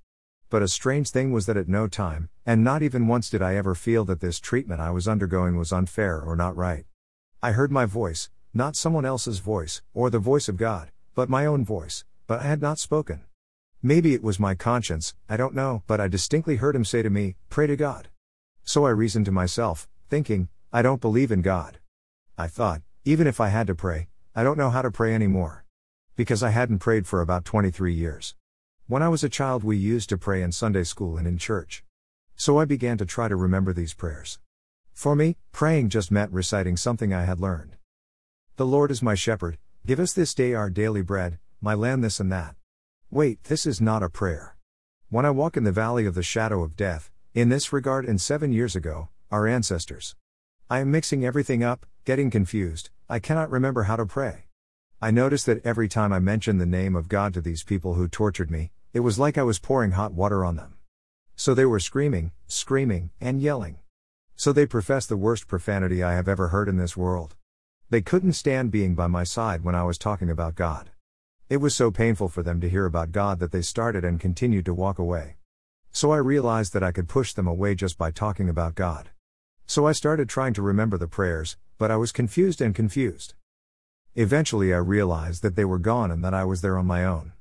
But a strange thing was that at no time, and not even once did I ever feel that this treatment I was undergoing was unfair or not right. I heard my voice, not someone else's voice, or the voice of God, but my own voice, but I had not spoken. Maybe it was my conscience, I don't know, but I distinctly heard him say to me, Pray to God. So I reasoned to myself, thinking, I don't believe in God. I thought, even if I had to pray, I don't know how to pray anymore. Because I hadn't prayed for about 23 years. When I was a child, we used to pray in Sunday school and in church. So I began to try to remember these prayers. For me, praying just meant reciting something I had learned. The Lord is my shepherd, give us this day our daily bread, my land this and that. Wait, this is not a prayer. When I walk in the valley of the shadow of death, in this regard, and seven years ago, our ancestors. I am mixing everything up, getting confused, I cannot remember how to pray. I noticed that every time I mentioned the name of God to these people who tortured me, it was like I was pouring hot water on them. So they were screaming, screaming, and yelling. So they professed the worst profanity I have ever heard in this world. They couldn't stand being by my side when I was talking about God. It was so painful for them to hear about God that they started and continued to walk away. So I realized that I could push them away just by talking about God. So I started trying to remember the prayers, but I was confused and confused. Eventually, I realized that they were gone and that I was there on my own.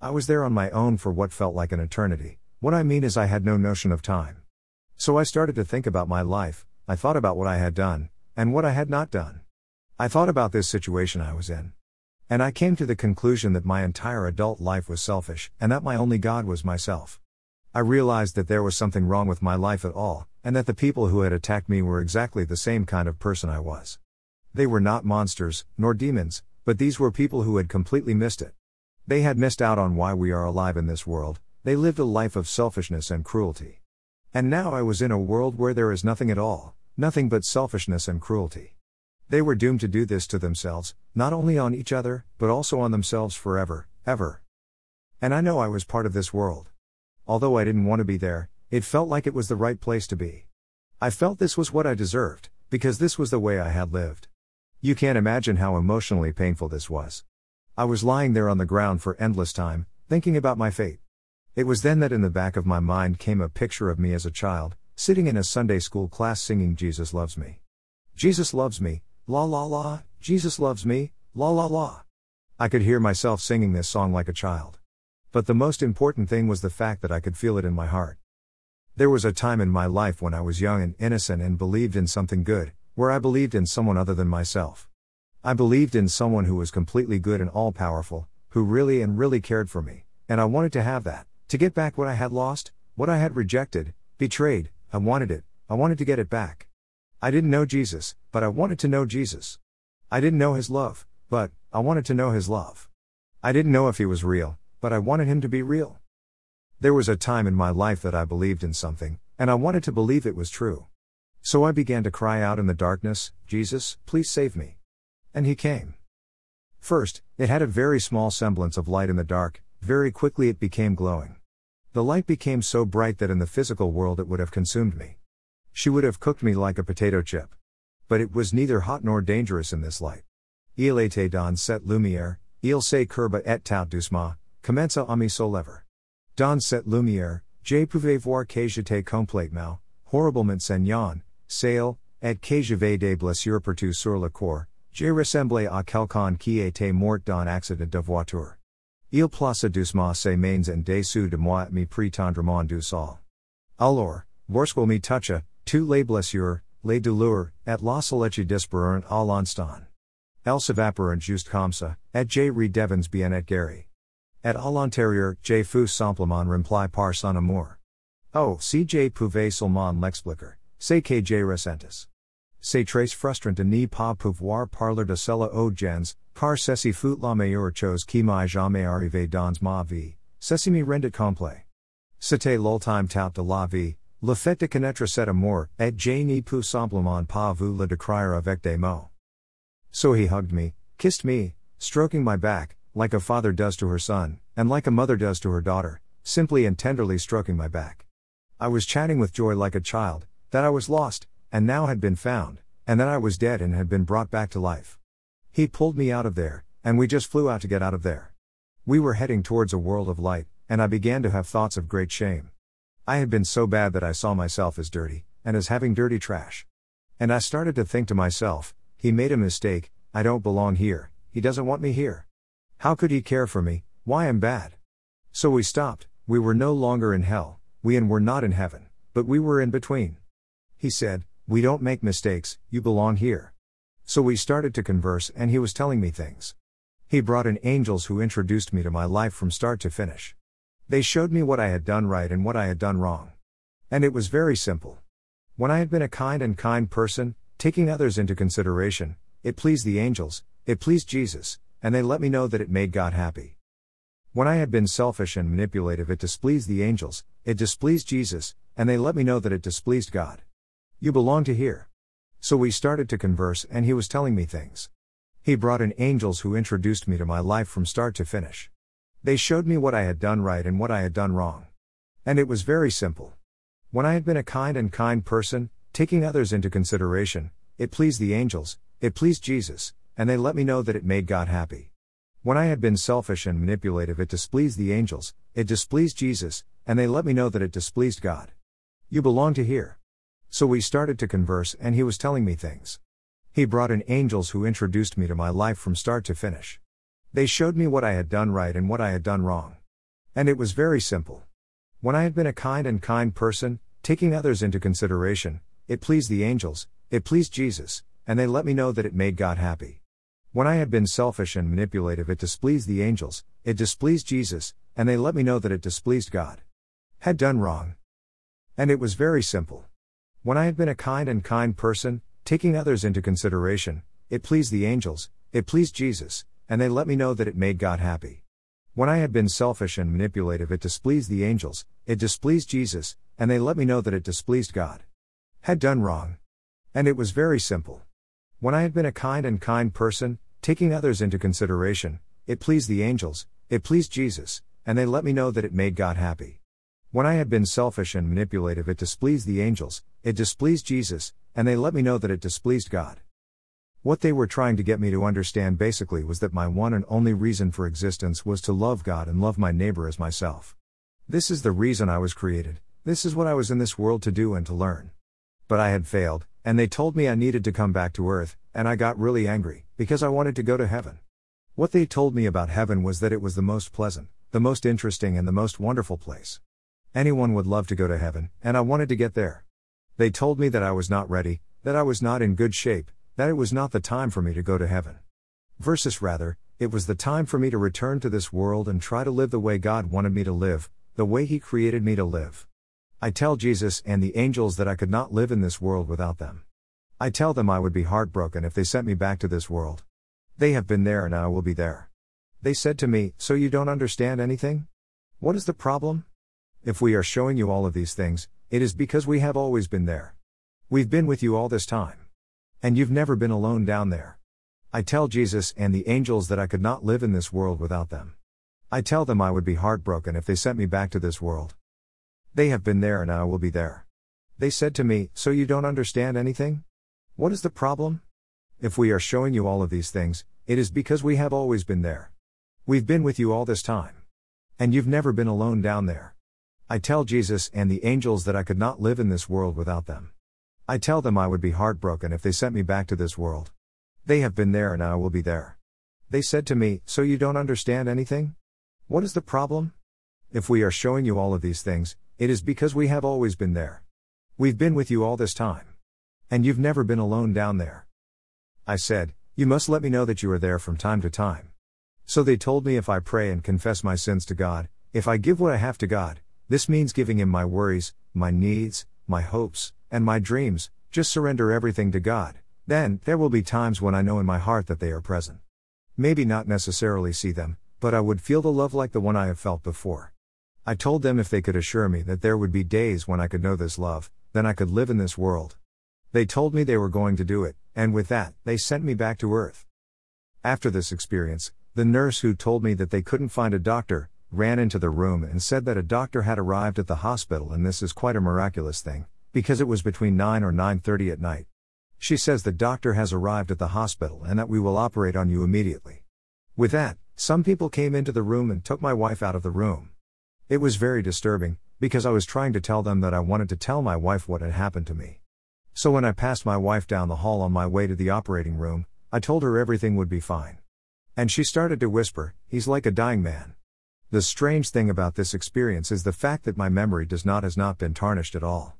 I was there on my own for what felt like an eternity. What I mean is, I had no notion of time. So I started to think about my life, I thought about what I had done, and what I had not done. I thought about this situation I was in. And I came to the conclusion that my entire adult life was selfish, and that my only God was myself. I realized that there was something wrong with my life at all, and that the people who had attacked me were exactly the same kind of person I was. They were not monsters, nor demons, but these were people who had completely missed it. They had missed out on why we are alive in this world, they lived a life of selfishness and cruelty. And now I was in a world where there is nothing at all, nothing but selfishness and cruelty. They were doomed to do this to themselves, not only on each other, but also on themselves forever, ever. And I know I was part of this world. Although I didn't want to be there, it felt like it was the right place to be. I felt this was what I deserved, because this was the way I had lived. You can't imagine how emotionally painful this was. I was lying there on the ground for endless time, thinking about my fate. It was then that in the back of my mind came a picture of me as a child, sitting in a Sunday school class singing Jesus Loves Me. Jesus loves me, la la la, Jesus loves me, la la la. I could hear myself singing this song like a child. But the most important thing was the fact that I could feel it in my heart. There was a time in my life when I was young and innocent and believed in something good, where I believed in someone other than myself. I believed in someone who was completely good and all powerful, who really and really cared for me, and I wanted to have that, to get back what I had lost, what I had rejected, betrayed, I wanted it, I wanted to get it back. I didn't know Jesus, but I wanted to know Jesus. I didn't know his love, but I wanted to know his love. I didn't know if he was real, but I wanted him to be real. There was a time in my life that I believed in something, and I wanted to believe it was true. So I began to cry out in the darkness, Jesus, please save me. And he came. First, it had a very small semblance of light in the dark, very quickly it became glowing. The light became so bright that in the physical world it would have consumed me. She would have cooked me like a potato chip. But it was neither hot nor dangerous in this light. Il était dans cette lumière, il se courba et tout doucement, commença à me soulever. Dans cette lumière, je pouvais voir que j'étais complètement, horriblement saignant, Sale, et que j'avais des blessures partout sur le corps, j'ai ressemblé à quelqu'un qui était mort dans accident de voiture. Il plaça doucement ses mains en dessous de moi et me prit tendrement du sol. Alors, lorsqu'il me toucha, toutes les blessures, les douleurs, et la solitude disparurent à l'instant. Elles s'évaporent juste comme ça, et j'ai redevins bien et guéri. Et à l'intérieur, j'ai fus simplement rempli par son amour. Oh, si j'ai pouvais seulement l'expliquer. C'est que j'ai ressenti. C'est très frustrant de ne pas pouvoir parler de cela aux gens, car ceci fut la meilleure chose qui m'est jamais arrivé dans ma vie, ceci me rendit complet. C'était l'ultime tout de la vie, le fait de connaître cet amour, et je ne peux simplement pas vous le décrire avec des mots. So he hugged me, kissed me, stroking my back, like a father does to her son, and like a mother does to her daughter, simply and tenderly stroking my back. I was chatting with joy like a child, that I was lost, and now had been found, and that I was dead and had been brought back to life. He pulled me out of there, and we just flew out to get out of there. We were heading towards a world of light, and I began to have thoughts of great shame. I had been so bad that I saw myself as dirty, and as having dirty trash. And I started to think to myself, he made a mistake, I don't belong here, he doesn't want me here. How could he care for me, why I'm bad? So we stopped, we were no longer in hell, we and were not in heaven, but we were in between. He said, We don't make mistakes, you belong here. So we started to converse, and he was telling me things. He brought in angels who introduced me to my life from start to finish. They showed me what I had done right and what I had done wrong. And it was very simple. When I had been a kind and kind person, taking others into consideration, it pleased the angels, it pleased Jesus, and they let me know that it made God happy. When I had been selfish and manipulative, it displeased the angels, it displeased Jesus, and they let me know that it displeased God. You belong to here. So we started to converse, and he was telling me things. He brought in angels who introduced me to my life from start to finish. They showed me what I had done right and what I had done wrong. And it was very simple. When I had been a kind and kind person, taking others into consideration, it pleased the angels, it pleased Jesus, and they let me know that it made God happy. When I had been selfish and manipulative, it displeased the angels, it displeased Jesus, and they let me know that it displeased God. You belong to here. So we started to converse, and he was telling me things. He brought in angels who introduced me to my life from start to finish. They showed me what I had done right and what I had done wrong. And it was very simple. When I had been a kind and kind person, taking others into consideration, it pleased the angels, it pleased Jesus, and they let me know that it made God happy. When I had been selfish and manipulative, it displeased the angels, it displeased Jesus, and they let me know that it displeased God. Had done wrong. And it was very simple. When I had been a kind and kind person, taking others into consideration, it pleased the angels, it pleased Jesus, and they let me know that it made God happy. When I had been selfish and manipulative, it displeased the angels, it displeased Jesus, and they let me know that it displeased God. Had done wrong. And it was very simple. When I had been a kind and kind person, taking others into consideration, it pleased the angels, it pleased Jesus, and they let me know that it made God happy. When I had been selfish and manipulative, it displeased the angels, it displeased Jesus, and they let me know that it displeased God. What they were trying to get me to understand basically was that my one and only reason for existence was to love God and love my neighbor as myself. This is the reason I was created, this is what I was in this world to do and to learn. But I had failed, and they told me I needed to come back to earth, and I got really angry, because I wanted to go to heaven. What they told me about heaven was that it was the most pleasant, the most interesting, and the most wonderful place. Anyone would love to go to heaven, and I wanted to get there. They told me that I was not ready, that I was not in good shape, that it was not the time for me to go to heaven. Versus rather, it was the time for me to return to this world and try to live the way God wanted me to live, the way He created me to live. I tell Jesus and the angels that I could not live in this world without them. I tell them I would be heartbroken if they sent me back to this world. They have been there and I will be there. They said to me, So you don't understand anything? What is the problem? If we are showing you all of these things, it is because we have always been there. We've been with you all this time. And you've never been alone down there. I tell Jesus and the angels that I could not live in this world without them. I tell them I would be heartbroken if they sent me back to this world. They have been there and I will be there. They said to me, So you don't understand anything? What is the problem? If we are showing you all of these things, it is because we have always been there. We've been with you all this time. And you've never been alone down there. I tell Jesus and the angels that I could not live in this world without them. I tell them I would be heartbroken if they sent me back to this world. They have been there and I will be there. They said to me, So you don't understand anything? What is the problem? If we are showing you all of these things, it is because we have always been there. We've been with you all this time. And you've never been alone down there. I said, You must let me know that you are there from time to time. So they told me if I pray and confess my sins to God, if I give what I have to God, this means giving Him my worries, my needs, my hopes, and my dreams, just surrender everything to God. Then, there will be times when I know in my heart that they are present. Maybe not necessarily see them, but I would feel the love like the one I have felt before. I told them if they could assure me that there would be days when I could know this love, then I could live in this world. They told me they were going to do it, and with that, they sent me back to Earth. After this experience, the nurse who told me that they couldn't find a doctor, ran into the room and said that a doctor had arrived at the hospital and this is quite a miraculous thing, because it was between 9 or 9:30 at night. She says the doctor has arrived at the hospital and that we will operate on you immediately. With that, some people came into the room and took my wife out of the room. It was very disturbing, because I was trying to tell them that I wanted to tell my wife what had happened to me. So when I passed my wife down the hall on my way to the operating room, I told her everything would be fine. And she started to whisper, He's like a dying man. The strange thing about this experience is the fact that my memory does not has not been tarnished at all.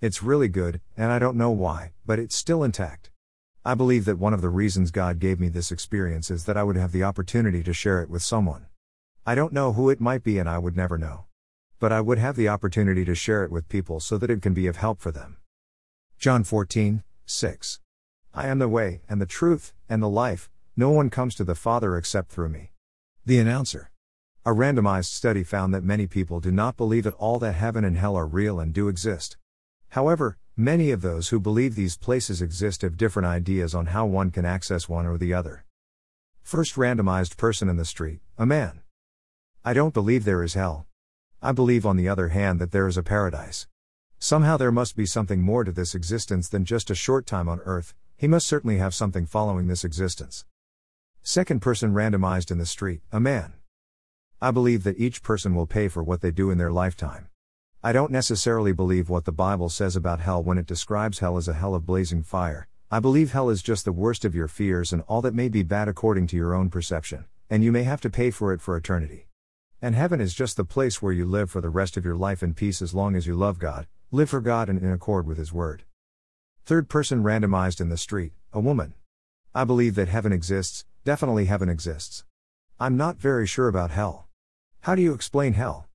It's really good, and I don't know why, but it's still intact. I believe that one of the reasons God gave me this experience is that I would have the opportunity to share it with someone. I don't know who it might be and I would never know. But I would have the opportunity to share it with people so that it can be of help for them. John 14, 6. I am the way, and the truth, and the life, no one comes to the Father except through me. The announcer. A randomized study found that many people do not believe at all that heaven and hell are real and do exist. However, many of those who believe these places exist have different ideas on how one can access one or the other. First randomized person in the street, a man. I don't believe there is hell. I believe, on the other hand, that there is a paradise. Somehow there must be something more to this existence than just a short time on earth, he must certainly have something following this existence. Second person randomized in the street, a man. I believe that each person will pay for what they do in their lifetime. I don't necessarily believe what the Bible says about hell when it describes hell as a hell of blazing fire. I believe hell is just the worst of your fears and all that may be bad according to your own perception, and you may have to pay for it for eternity. And heaven is just the place where you live for the rest of your life in peace as long as you love God, live for God and in accord with His Word. Third person randomized in the street, a woman. I believe that heaven exists, definitely heaven exists. I'm not very sure about hell. How do you explain hell?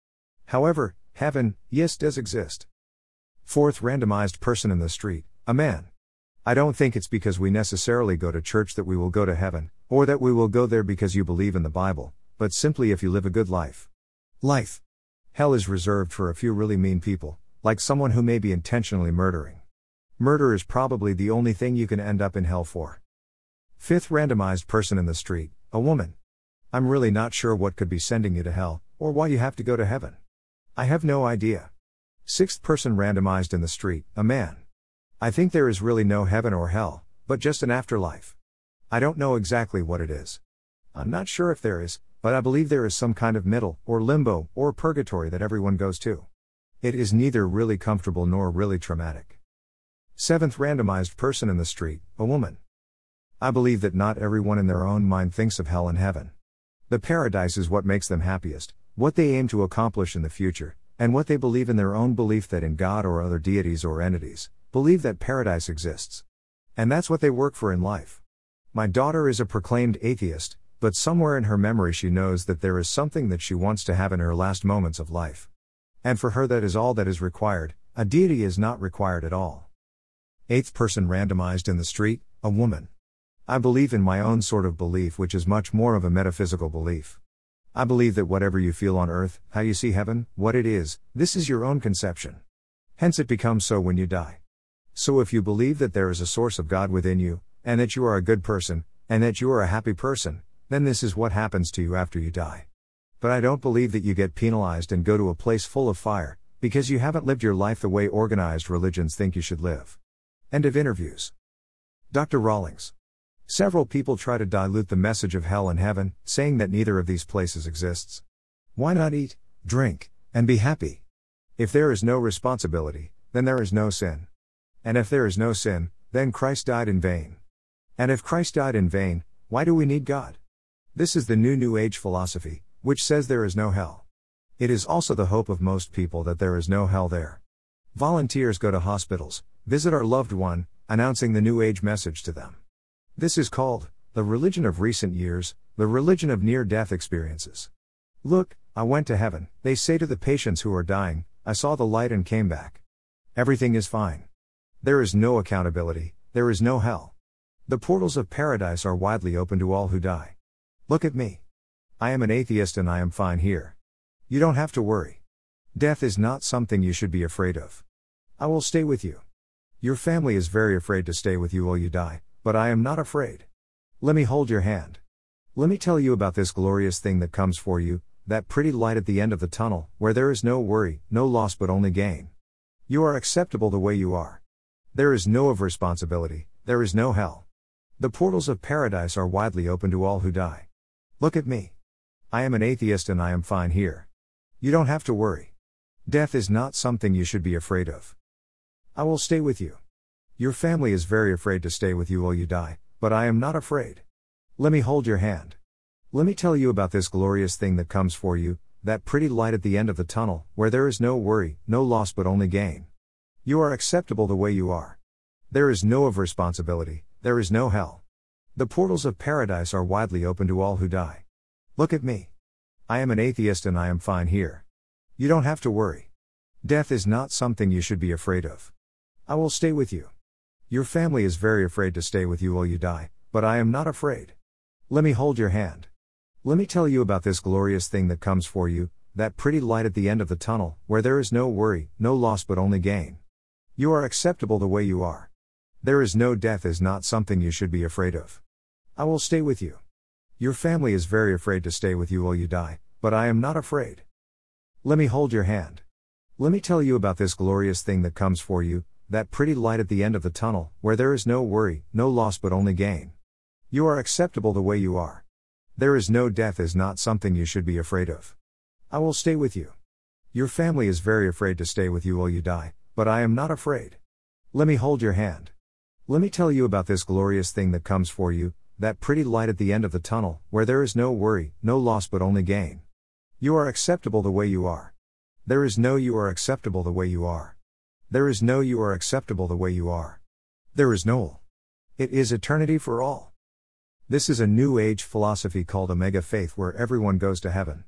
However, Heaven, yes, does exist. Fourth randomized person in the street, a man. I don't think it's because we necessarily go to church that we will go to heaven, or that we will go there because you believe in the Bible, but simply if you live a good life. Life. Hell is reserved for a few really mean people, like someone who may be intentionally murdering. Murder is probably the only thing you can end up in hell for. Fifth randomized person in the street, a woman. I'm really not sure what could be sending you to hell, or why you have to go to heaven. I have no idea. Sixth person randomized in the street, a man. I think there is really no heaven or hell, but just an afterlife. I don't know exactly what it is. I'm not sure if there is, but I believe there is some kind of middle, or limbo, or purgatory that everyone goes to. It is neither really comfortable nor really traumatic. Seventh randomized person in the street, a woman. I believe that not everyone in their own mind thinks of hell and heaven. The paradise is what makes them happiest, what they aim to accomplish in the future, and what they believe in their own belief that in God or other deities or entities, believe that paradise exists. And that's what they work for in life. My daughter is a proclaimed atheist, but somewhere in her memory she knows that there is something that she wants to have in her last moments of life. And for her, that is all that is required, a deity is not required at all. Eighth person randomized in the street, a woman. I believe in my own sort of belief, which is much more of a metaphysical belief. I believe that whatever you feel on earth, how you see heaven, what it is, this is your own conception. Hence it becomes so when you die. So if you believe that there is a source of God within you, and that you are a good person, and that you are a happy person, then this is what happens to you after you die. But I don't believe that you get penalized and go to a place full of fire, because you haven't lived your life the way organized religions think you should live. End of interviews. Dr. Rawlings. Several people try to dilute the message of hell and heaven, saying that neither of these places exists. Why not eat, drink, and be happy? If there is no responsibility, then there is no sin. And if there is no sin, then Christ died in vain. And if Christ died in vain, why do we need God? This is the new New Age philosophy, which says there is no hell. It is also the hope of most people that there is no hell there. Volunteers go to hospitals, visit our loved one, announcing the New Age message to them. This is called the religion of recent years, the religion of near death experiences. Look, I went to heaven, they say to the patients who are dying, I saw the light and came back. Everything is fine. There is no accountability, there is no hell. The portals of paradise are widely open to all who die. Look at me. I am an atheist and I am fine here. You don't have to worry. Death is not something you should be afraid of. I will stay with you. Your family is very afraid to stay with you while you die, but I am not afraid. Let me hold your hand. Let me tell you about this glorious thing that comes for you, that pretty light at the end of the tunnel, where there is no worry, no loss but only gain. You are acceptable the way you are. There is no of responsibility, there is no hell. The portals of paradise are widely open to all who die. Look at me. I am an atheist and I am fine here. You don't have to worry. Death is not something you should be afraid of. I will stay with you. Your family is very afraid to stay with you while you die, but I am not afraid. Let me hold your hand. Let me tell you about this glorious thing that comes for you, that pretty light at the end of the tunnel, where there is no worry, no loss but only gain. You are acceptable the way you are. There is no of responsibility, there is no hell. The portals of paradise are widely open to all who die. Look at me. I am an atheist and I am fine here. You don't have to worry. Death is not something you should be afraid of. I will stay with you. Your family is very afraid to stay with you while you die, but I am not afraid. Let me hold your hand. Let me tell you about this glorious thing that comes for you, that pretty light at the end of the tunnel, where there is no worry, no loss but only gain. You are acceptable the way you are. There is no death is not something you should be afraid of. I will stay with you. Your family is very afraid to stay with you while you die, but I am not afraid. Let me hold your hand. Let me tell you about this glorious thing that comes for you, that pretty light at the end of the tunnel, where there is no worry, no loss but only gain. You are acceptable the way you are. There is no death is not something you should be afraid of. I will stay with you. Your family is very afraid to stay with you while you die, but I am not afraid. Let me hold your hand. Let me tell you about this glorious thing that comes for you, that pretty light at the end of the tunnel, where there is no worry, no loss but only gain. You are acceptable the way you are. There is no you are acceptable the way you are. There is no you are acceptable the way you are. There is no. It is eternity for all. This is a new age philosophy called Omega Faith where everyone goes to heaven.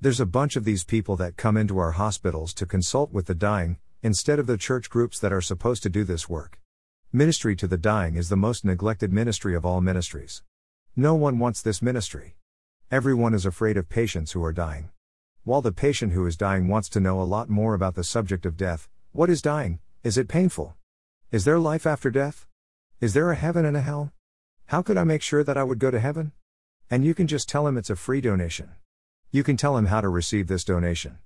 There's a bunch of these people that come into our hospitals to consult with the dying, instead of the church groups that are supposed to do this work. Ministry to the dying is the most neglected ministry of all ministries. No one wants this ministry. Everyone is afraid of patients who are dying. While the patient who is dying wants to know a lot more about the subject of death, what is dying? Is it painful? Is there life after death? Is there a heaven and a hell? How could I make sure that I would go to heaven? And you can just tell him it's a free donation. You can tell him how to receive this donation.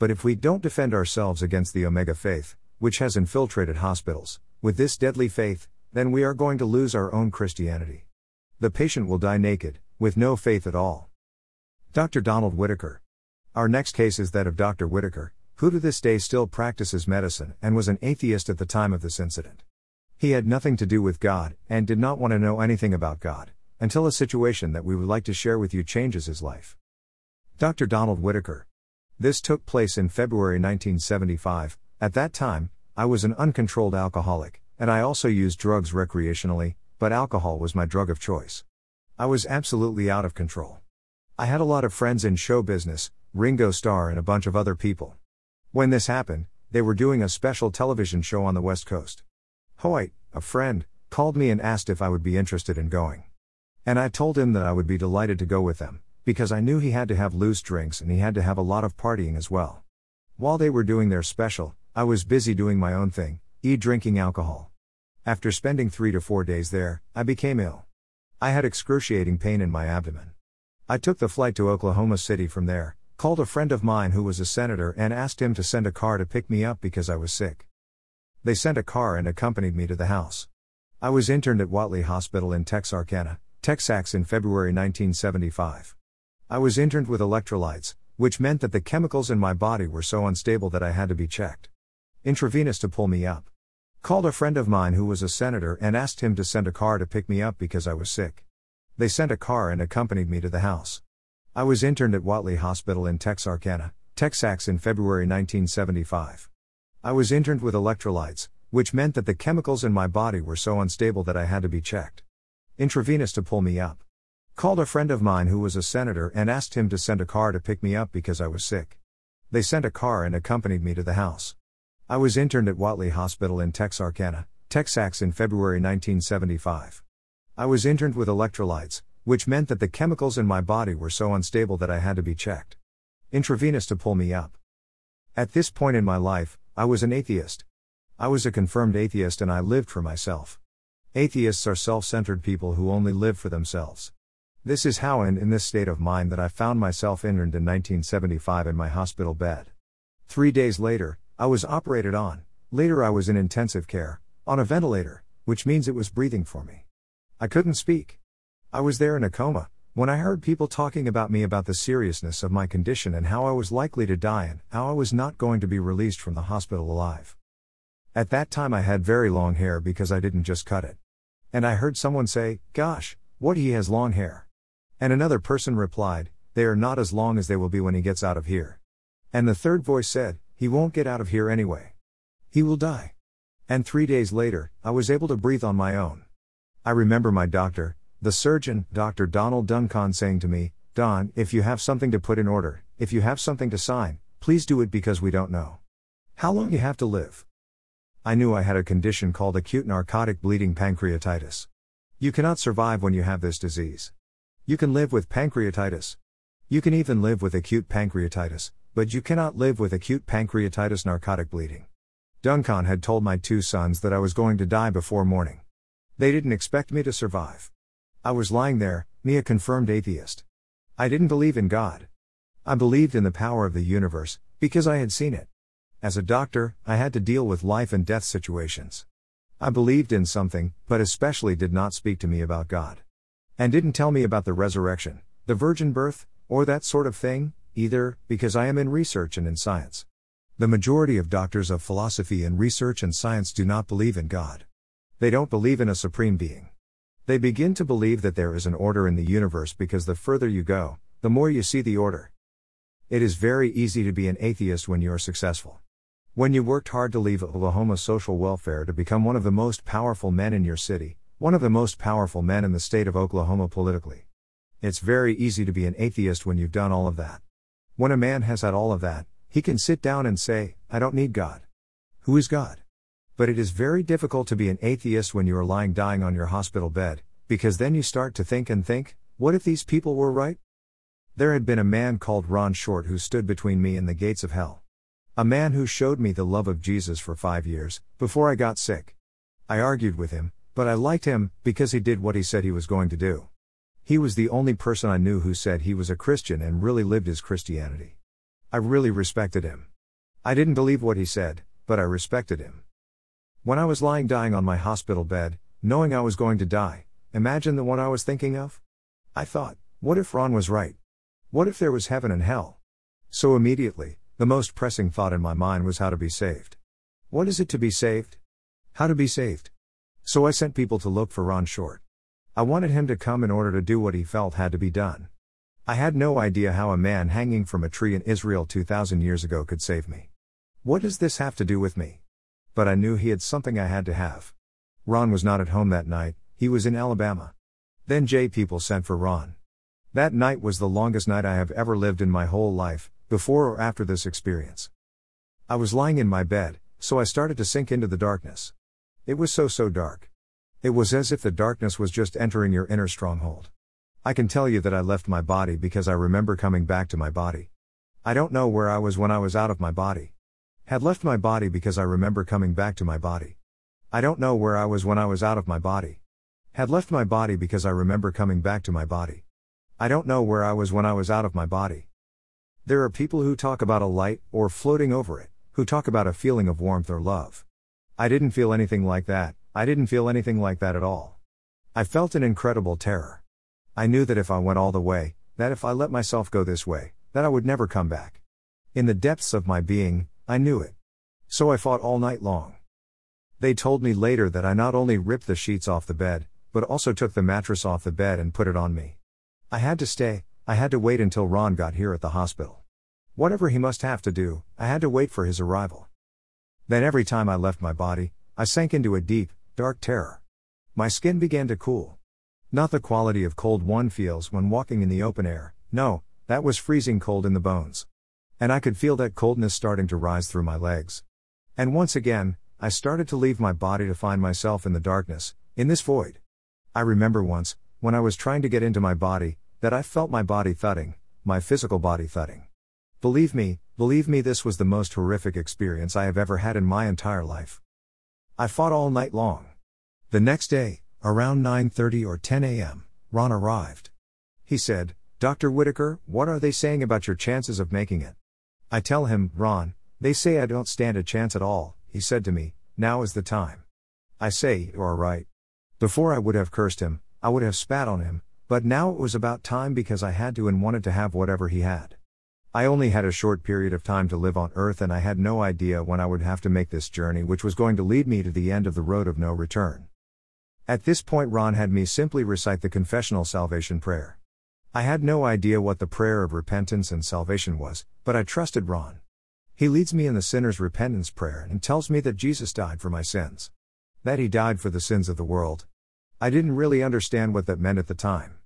But if we don't defend ourselves against the Omega faith, which has infiltrated hospitals, with this deadly faith, then we are going to lose our own Christianity. The patient will die naked, with no faith at all. Dr. Donald Whitaker. Our next case is that of Dr. Whitaker, who to this day still practices medicine and was an atheist at the time of this incident. He had nothing to do with God and did not want to know anything about God until a situation that we would like to share with you changes his life. Dr. Donald Whitaker. This took place in February 1975. At that time, I was an uncontrolled alcoholic, and I also used drugs recreationally, but alcohol was my drug of choice. I was absolutely out of control. I had a lot of friends in show business, Ringo Starr, and a bunch of other people. When this happened, they were doing a special television show on the West Coast. Hoyt, a friend, called me and asked if I would be interested in going. And I told him that I would be delighted to go with them, because I knew he had to have loose drinks and he had to have a lot of partying as well. While they were doing their special, I was busy doing my own thing, e drinking alcohol. After spending three to four days there, I became ill. I had excruciating pain in my abdomen. I took the flight to Oklahoma City from there, called a friend of mine who was a senator and asked him to send a car to pick me up because I was sick. They sent a car and accompanied me to the house. I was interned at Wadley Hospital in Texarkana, Texas in February 1975. I was interned with electrolytes, which meant that the chemicals in my body were so unstable that I had to be checked. Intravenous to pull me up. Called a friend of mine who was a senator and asked him to send a car to pick me up because I was sick. They sent a car and accompanied me to the house. I was interned at Wadley Hospital in Texarkana, Texas in February 1975. I was interned with electrolytes, which meant that the chemicals in my body were so unstable that I had to be checked. Intravenous to pull me up. Called a friend of mine who was a senator and asked him to send a car to pick me up because I was sick. They sent a car and accompanied me to the house. I was interned at Wadley Hospital in Texarkana, Texas in February 1975. I was interned with electrolytes, which meant that the chemicals in my body were so unstable that I had to be checked. Intravenous to pull me up. At this point in my life, I was an atheist. I was a confirmed atheist and I lived for myself. Atheists are self centered people who only live for themselves. This is how and in this state of mind that I found myself interned in 1975 in my hospital bed. Three days later, I was operated on, Later, I was in intensive care, on a ventilator, which means it was breathing for me. I couldn't speak. I was there in a coma, when I heard people talking about me about the seriousness of my condition and how I was likely to die and how I was not going to be released from the hospital alive. At that time, I had very long hair because I didn't just cut it. And I heard someone say, Gosh, what he has long hair. And another person replied, They are not as long as they will be when he gets out of here. And the third voice said, He won't get out of here anyway. He will die. And three days later, I was able to breathe on my own. I remember my doctor, the surgeon, Dr. Donald Duncan, saying to me, Don, if you have something to put in order, if you have something to sign, please do it because we don't know how long you have to live. I knew I had a condition called acute necrotic bleeding pancreatitis. You cannot survive when you have this disease. You can live with pancreatitis. You can even live with acute pancreatitis, but you cannot live with acute pancreatitis necrotic bleeding. Duncan had told my two sons that I was going to die before morning. They didn't expect me to survive. I was lying there, me a confirmed atheist. I didn't believe in God. I believed in the power of the universe, because I had seen it. As a doctor, I had to deal with life and death situations. I believed in something, but especially did not speak to me about God. And didn't tell me about the resurrection, the virgin birth, or that sort of thing, either, because I am in research and in science. The majority of doctors of philosophy and research and science do not believe in God. They don't believe in a supreme being. They begin to believe that there is an order in the universe because the further you go, the more you see the order. It is very easy to be an atheist when you are successful. When you worked hard to leave Oklahoma social welfare to become one of the most powerful men in your city, one of the most powerful men in the state of Oklahoma politically. It's very easy to be an atheist when you've done all of that. When a man has had all of that, he can sit down and say, I don't need God. Who is God? But it is very difficult to be an atheist when you are lying dying on your hospital bed, because then you start to think and think, what if these people were right? There had been a man called Ron Short who stood between me and the gates of hell. A man who showed me the love of Jesus for five years, before I got sick. I argued with him, but I liked him, because he did what he said he was going to do. He was the only person I knew who said he was a Christian and really lived his Christianity. I really respected him. I didn't believe what he said, but I respected him. When I was lying dying on my hospital bed, knowing I was going to die, imagine the one I was thinking of? I thought, what if Ron was right? What if there was heaven and hell? So immediately, the most pressing thought in my mind was how to be saved. What is it to be saved? How to be saved? So I sent people to look for Ron Short. I wanted him to come in order to do what he felt had to be done. I had no idea how a man hanging from a tree in Israel 2,000 years ago could save me. What does this have to do with me? but I knew he had something I had to have. Ron was not at home that night, he was in Alabama. Then J people sent for Ron. That night was the longest night I have ever lived in my whole life, before or after this experience. I was lying in my bed, so I started to sink into the darkness. It was so so dark. It was as if the darkness was just entering your inner stronghold. I can tell you that I left my body because I remember coming back to my body. I don't know where I was when I was out of my body. Had left my body because I remember coming back to my body. I don't know where I was when I was out of my body. Had left my body because I remember coming back to my body. I don't know where I was when I was out of my body. There are people who talk about a light, or floating over it, who talk about a feeling of warmth or love. I didn't feel anything like that, I didn't feel anything like that at all. I felt an incredible terror. I knew that if I went all the way, that if I let myself go this way, that I would never come back. In the depths of my being, I knew it. So I fought all night long. They told me later that I not only ripped the sheets off the bed, but also took the mattress off the bed and put it on me. I had to stay, I had to wait until Ron got here at the hospital. Whatever he must have to do, I had to wait for his arrival. Then every time I left my body, I sank into a deep, dark terror. My skin began to cool. Not the quality of cold one feels when walking in the open air, no, that was freezing cold in the bones. And I could feel that coldness starting to rise through my legs. And once again, I started to leave my body to find myself in the darkness, in this void. I remember once, when I was trying to get into my body, that I felt my body thudding, my physical body thudding. Believe me, believe me, this was the most horrific experience I have ever had in my entire life. I fought all night long. The next day, around 9:30 or 10 a.m., Ron arrived. He said, "Dr. Whitaker, what are they saying about your chances of making it?" I tell him, Ron, they say I don't stand a chance at all, he said to me, Now is the time. I say, You are right. Before I would have cursed him, I would have spat on him, but now it was about time because I had to and wanted to have whatever he had. I only had a short period of time to live on earth and I had no idea when I would have to make this journey, which was going to lead me to the end of the road of no return. At this point, Ron had me simply recite the confessional salvation prayer. I had no idea what the prayer of repentance and salvation was, but I trusted Ron. He leads me in the sinner's repentance prayer and tells me that Jesus died for my sins. That he died for the sins of the world. I didn't really understand what that meant at the time.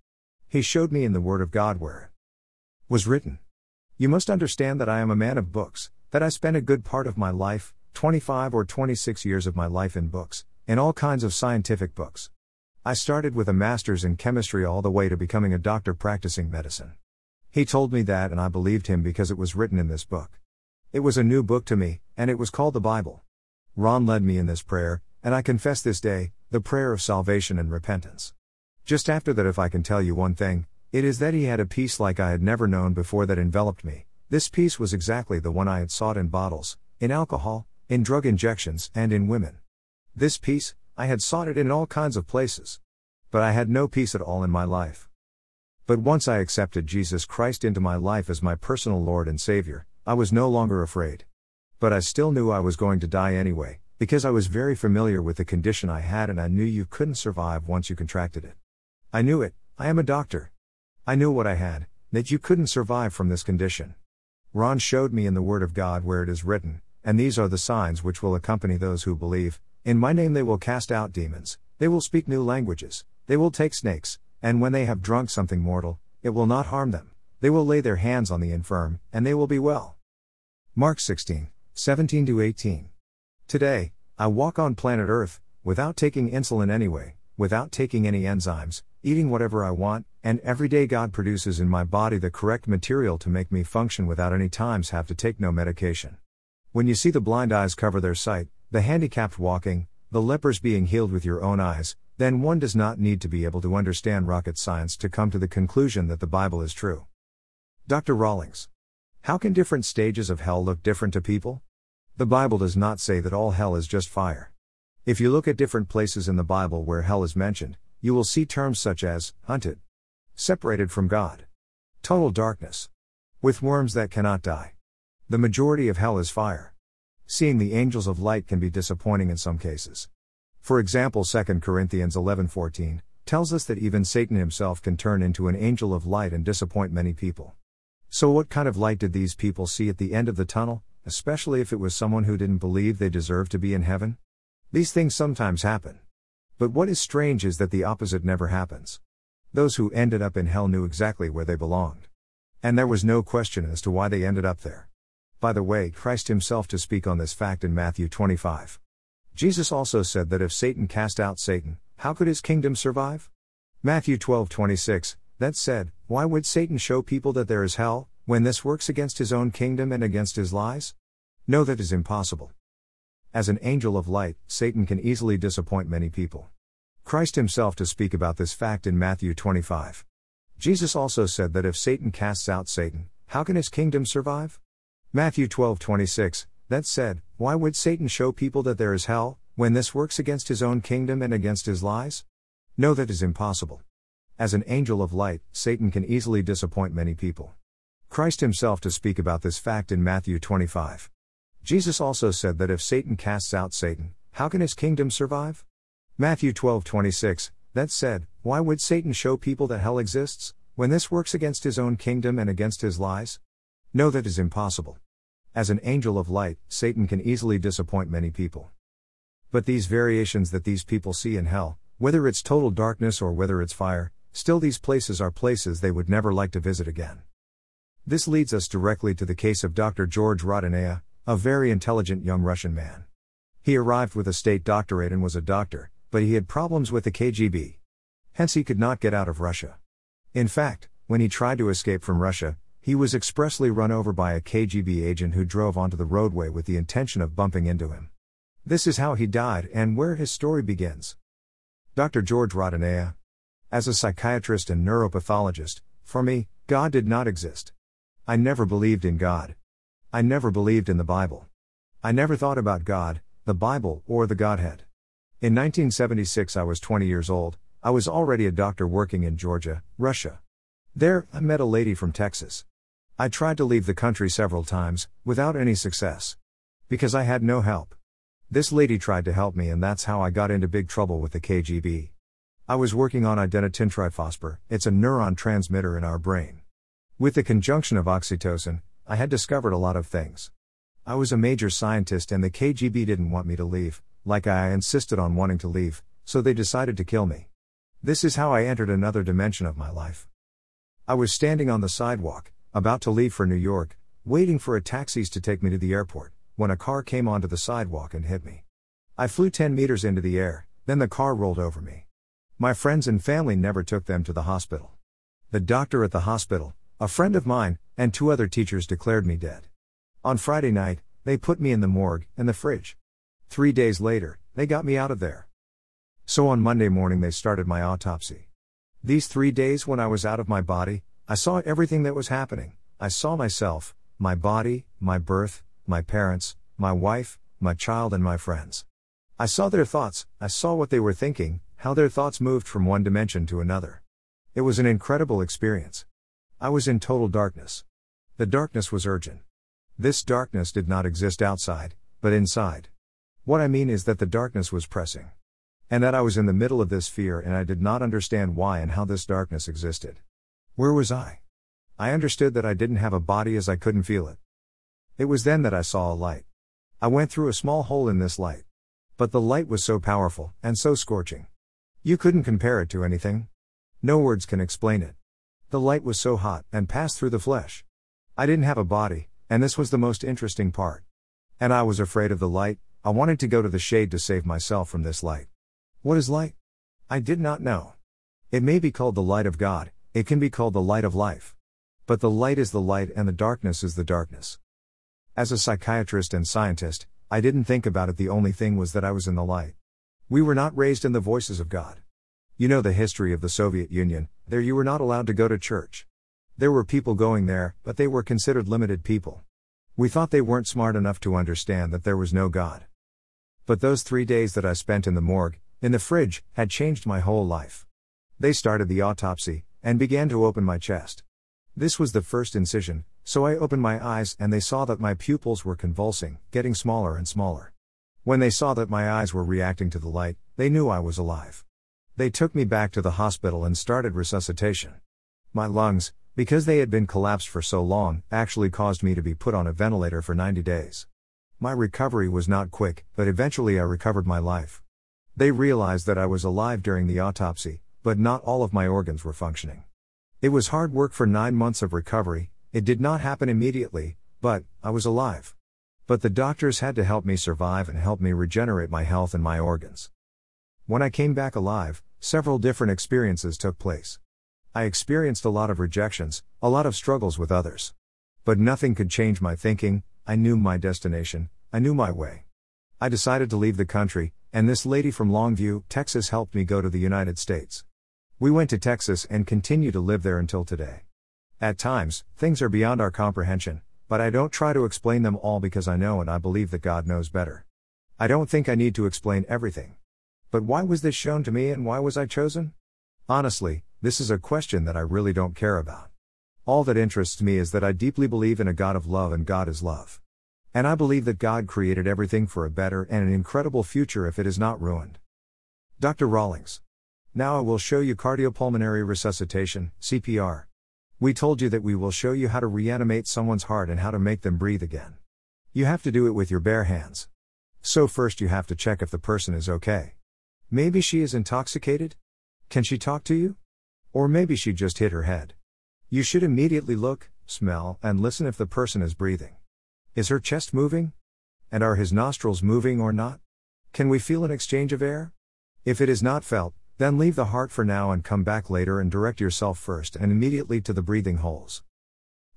He showed me in the Word of God where it was written. You must understand that I am a man of books, that I spent a good part of my life, 25 or 26 years of my life in books, in all kinds of scientific books. I started with a master's in chemistry all the way to becoming a doctor practicing medicine. He told me that, and I believed him because it was written in this book. It was a new book to me, and it was called the Bible. Ron led me in this prayer, and I confess this day, the prayer of salvation and repentance. Just after that, if I can tell you one thing, it is that he had a peace like I had never known before that enveloped me. This peace was exactly the one I had sought in bottles, in alcohol, in drug injections, and in women. This peace, I had sought it in all kinds of places. But I had no peace at all in my life. But once I accepted Jesus Christ into my life as my personal Lord and Savior, I was no longer afraid. But I still knew I was going to die anyway, because I was very familiar with the condition I had and I knew you couldn't survive once you contracted it. I knew it, I am a doctor. I knew what I had, that you couldn't survive from this condition. Ron showed me in the Word of God where it is written, and these are the signs which will accompany those who believe In my name they will cast out demons, they will speak new languages, they will take snakes, and when they have drunk something mortal, it will not harm them. They will lay their hands on the infirm, and they will be well. Mark 16, 17 18. Today, I walk on planet Earth, without taking insulin anyway, without taking any enzymes, eating whatever I want, and every day God produces in my body the correct material to make me function without any times have to take no medication. When you see the blind eyes cover their sight, the handicapped walking, the lepers being healed with your own eyes, then one does not need to be able to understand rocket science to come to the conclusion that the Bible is true. Dr. Rawlings. How can different stages of hell look different to people? The Bible does not say that all hell is just fire. If you look at different places in the Bible where hell is mentioned, you will see terms such as hunted, separated from God, total darkness, with worms that cannot die. The majority of hell is fire. Seeing the angels of light can be disappointing in some cases. For example, 2 Corinthians 11:14 tells us that even Satan himself can turn into an angel of light and disappoint many people. So what kind of light did these people see at the end of the tunnel, especially if it was someone who didn't believe they deserved to be in heaven? These things sometimes happen. But what is strange is that the opposite never happens. Those who ended up in hell knew exactly where they belonged. And there was no question as to why they ended up there. By the way, Christ himself to speak on this fact in Matthew 25. Jesus also said that if Satan cast out Satan, how could his kingdom survive? Matthew 12:26, that said, why would Satan show people that there is hell, when this works against his own kingdom and against his lies? No, that is impossible. As an angel of light, Satan can easily disappoint many people. Christ himself to speak about this fact in Matthew 25. Jesus also said that if Satan casts out Satan, how can his kingdom survive? Matthew 12:26, that said, why would Satan show people that there is hell, when this works against his own kingdom and against his lies? No, that is impossible. As an angel of light, Satan can easily disappoint many people. Christ himself to speak about this fact in Matthew 25. Jesus also said that if Satan casts out Satan, how can his kingdom survive? Matthew 12:26. That said, why would Satan show people that hell exists, when this works against his own kingdom and against his lies? No, that is impossible. As an angel of light, Satan can easily disappoint many people. But these variations that these people see in hell, whether it's total darkness or whether it's fire, still these places are places they would never like to visit again. This leads us directly to the case of Dr. George Rodonaia, a very intelligent young Russian man. He arrived with a state doctorate and was a doctor, but he had problems with the KGB. Hence, he could not get out of Russia. In fact, when he tried to escape from Russia, he was expressly run over by a KGB agent who drove onto the roadway with the intention of bumping into him. This is how he died and where his story begins. Dr. George Rodonaia. As a psychiatrist and neuropathologist, for me, God did not exist. I never believed in God. I never believed in the Bible. I never thought about God, the Bible, or the Godhead. In 1976, I was 20 years old, I was already a doctor working in Georgia, Russia. There, I met a lady from Texas. I tried to leave the country several times, without any success. Because I had no help. This lady tried to help me, and that's how I got into big trouble with the KGB. I was working on identintriphospher, it's a neuron transmitter in our brain. With the conjunction of oxytocin, I had discovered a lot of things. I was a major scientist, and the KGB didn't want me to leave, like I insisted on wanting to leave, so they decided to kill me. This is how I entered another dimension of my life. I was standing on the sidewalk, about to leave for New York, waiting for a taxis to take me to the airport, when a car came onto the sidewalk and hit me. I flew 10 meters into the air, then the car rolled over me. My friends and family never took them to the hospital. The doctor at the hospital, a friend of mine, and two other teachers declared me dead. On Friday night, they put me in the morgue, and the fridge. Three days later, they got me out of there. So on Monday morning, they started my autopsy. These three days when I was out of my body, I saw everything that was happening. I saw myself, my body, my birth, my parents, my wife, my child, and my friends. I saw their thoughts, I saw what they were thinking, how their thoughts moved from one dimension to another. It was an incredible experience. I was in total darkness. The darkness was urgent. This darkness did not exist outside, but inside. What I mean is that the darkness was pressing. And that I was in the middle of this fear and I did not understand why and how this darkness existed. Where was I? I understood that I didn't have a body as I couldn't feel it. It was then that I saw a light. I went through a small hole in this light. But the light was so powerful, and so scorching. You couldn't compare it to anything. No words can explain it. The light was so hot, and passed through the flesh. I didn't have a body, and this was the most interesting part. And I was afraid of the light, I wanted to go to the shade to save myself from this light. What is light? I did not know. It may be called the light of God, it can be called the light of life. But the light is the light and the darkness is the darkness. As a psychiatrist and scientist, I didn't think about it, the only thing was that I was in the light. We were not raised in the voices of God. You know the history of the Soviet Union, there you were not allowed to go to church. There were people going there, but they were considered limited people. We thought they weren't smart enough to understand that there was no God. But those three days that I spent in the morgue, in the fridge, had changed my whole life. They started the autopsy, and began to open my chest. This was the first incision, so I opened my eyes and they saw that my pupils were convulsing, getting smaller and smaller. When they saw that my eyes were reacting to the light, they knew I was alive. They took me back to the hospital and started resuscitation. My lungs, because they had been collapsed for so long, actually caused me to be put on a ventilator for 90 days. My recovery was not quick, but eventually I recovered my life. They realized that I was alive during the autopsy, but not all of my organs were functioning. It was hard work for nine months of recovery, it did not happen immediately, but I was alive. But the doctors had to help me survive and help me regenerate my health and my organs. When I came back alive, several different experiences took place. I experienced a lot of rejections, a lot of struggles with others. But nothing could change my thinking, I knew my destination, I knew my way. I decided to leave the country, and this lady from Longview, Texas helped me go to the United States. We went to Texas and continue to live there until today. At times, things are beyond our comprehension, but I don't try to explain them all because I know and I believe that God knows better. I don't think I need to explain everything. But why was this shown to me and why was I chosen? Honestly, this is a question that I really don't care about. All that interests me is that I deeply believe in a God of love and God is love. And I believe that God created everything for a better and an incredible future if it is not ruined. Dr. Rawlings. Now I will show you cardiopulmonary resuscitation, CPR. We told you that we will show you how to reanimate someone's heart and how to make them breathe again. You have to do it with your bare hands. So, first, you have to check if the person is okay. Maybe she is intoxicated? Can she talk to you? Or maybe she just hit her head. You should immediately look, smell, and listen if the person is breathing. Is her chest moving? And are his nostrils moving or not? Can we feel an exchange of air? If it is not felt, then leave the heart for now and come back later and direct yourself first and immediately to the breathing holes.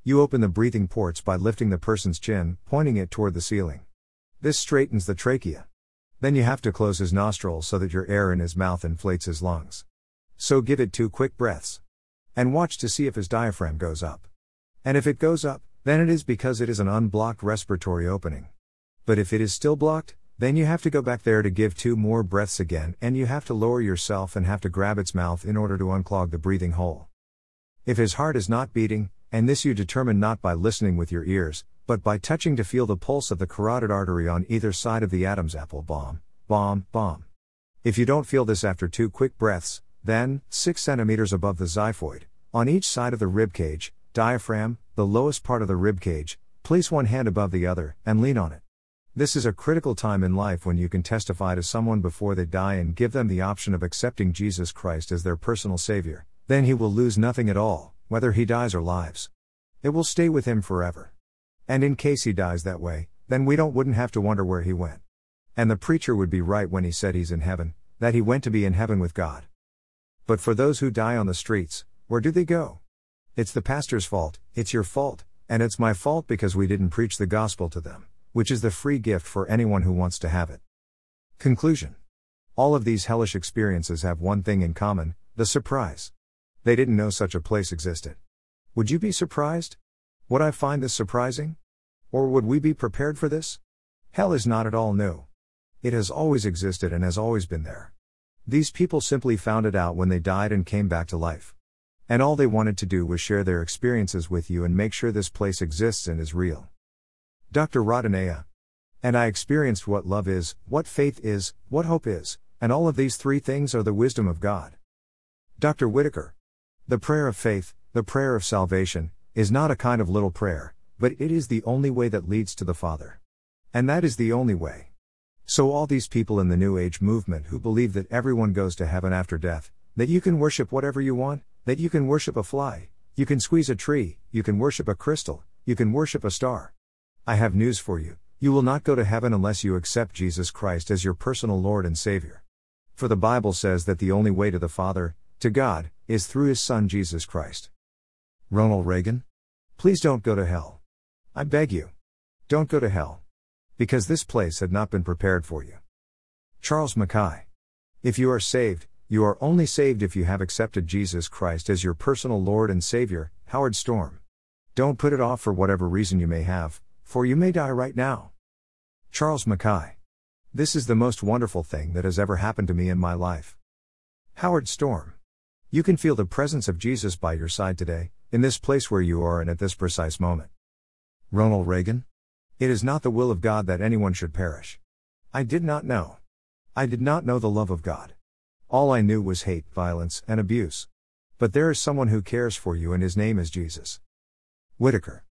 You open the breathing ports by lifting the person's chin, pointing it toward the ceiling. This straightens the trachea. Then you have to close his nostrils so that your air in his mouth inflates his lungs. So give it two quick breaths. And watch to see if his diaphragm goes up. And if it goes up, then it is because it is an unblocked respiratory opening. But if it is still blocked, then you have to go back there to give two more breaths again, and you have to lower yourself and have to grab its mouth in order to unclog the breathing hole. If his heart is not beating, and this you determine not by listening with your ears, but by touching to feel the pulse of the carotid artery on either side of the Adam's apple bomb, bomb, bomb. If you don't feel this after two quick breaths, then, 6 centimeters above the xiphoid, on each side of the rib cage, diaphragm, the lowest part of the rib cage, place one hand above the other, and lean on it. This is a critical time in life when you can testify to someone before they die and give them the option of accepting Jesus Christ as their personal Savior. Then he will lose nothing at all, whether he dies or lives. It will stay with him forever. And in case he dies that way, then we don't wouldn't have to wonder where he went. And the preacher would be right when he said he's in heaven, that he went to be in heaven with God. But for those who die on the streets, where do they go? It's the pastor's fault, it's your fault, and it's my fault because we didn't preach the gospel to them which is the free gift for anyone who wants to have it. Conclusion All of these hellish experiences have one thing in common the surprise. They didn't know such a place existed. Would you be surprised? Would I find this surprising? Or would we be prepared for this? Hell is not at all new. It has always existed and has always been there. These people simply found it out when they died and came back to life. And all they wanted to do was share their experiences with you and make sure this place exists and is real. Dr. Rodonaia. And I experienced what love is, what faith is, what hope is, and all of these three things are the wisdom of God. Dr. Whitaker. The prayer of faith, the prayer of salvation, is not a kind of little prayer, but it is the only way that leads to the Father. And that is the only way. So, all these people in the New Age movement who believe that everyone goes to heaven after death, that you can worship whatever you want, that you can worship a fly, you can squeeze a tree, you can worship a crystal, you can worship a star. I have news for you you will not go to heaven unless you accept Jesus Christ as your personal Lord and Savior. For the Bible says that the only way to the Father, to God, is through His Son Jesus Christ. Ronald Reagan? Please don't go to hell. I beg you. Don't go to hell. Because this place had not been prepared for you. Charles Mackay. If you are saved, you are only saved if you have accepted Jesus Christ as your personal Lord and Savior, Howard Storm. Don't put it off for whatever reason you may have, for you may die right now. Charles Mackay. This is the most wonderful thing that has ever happened to me in my life. Howard Storm. You can feel the presence of Jesus by your side today, in this place where you are and at this precise moment. Ronald Reagan. It is not the will of God that anyone should perish. I did not know. I did not know the love of God. All I knew was hate, violence, and abuse. But there is someone who cares for you, and his name is Jesus. Whitaker.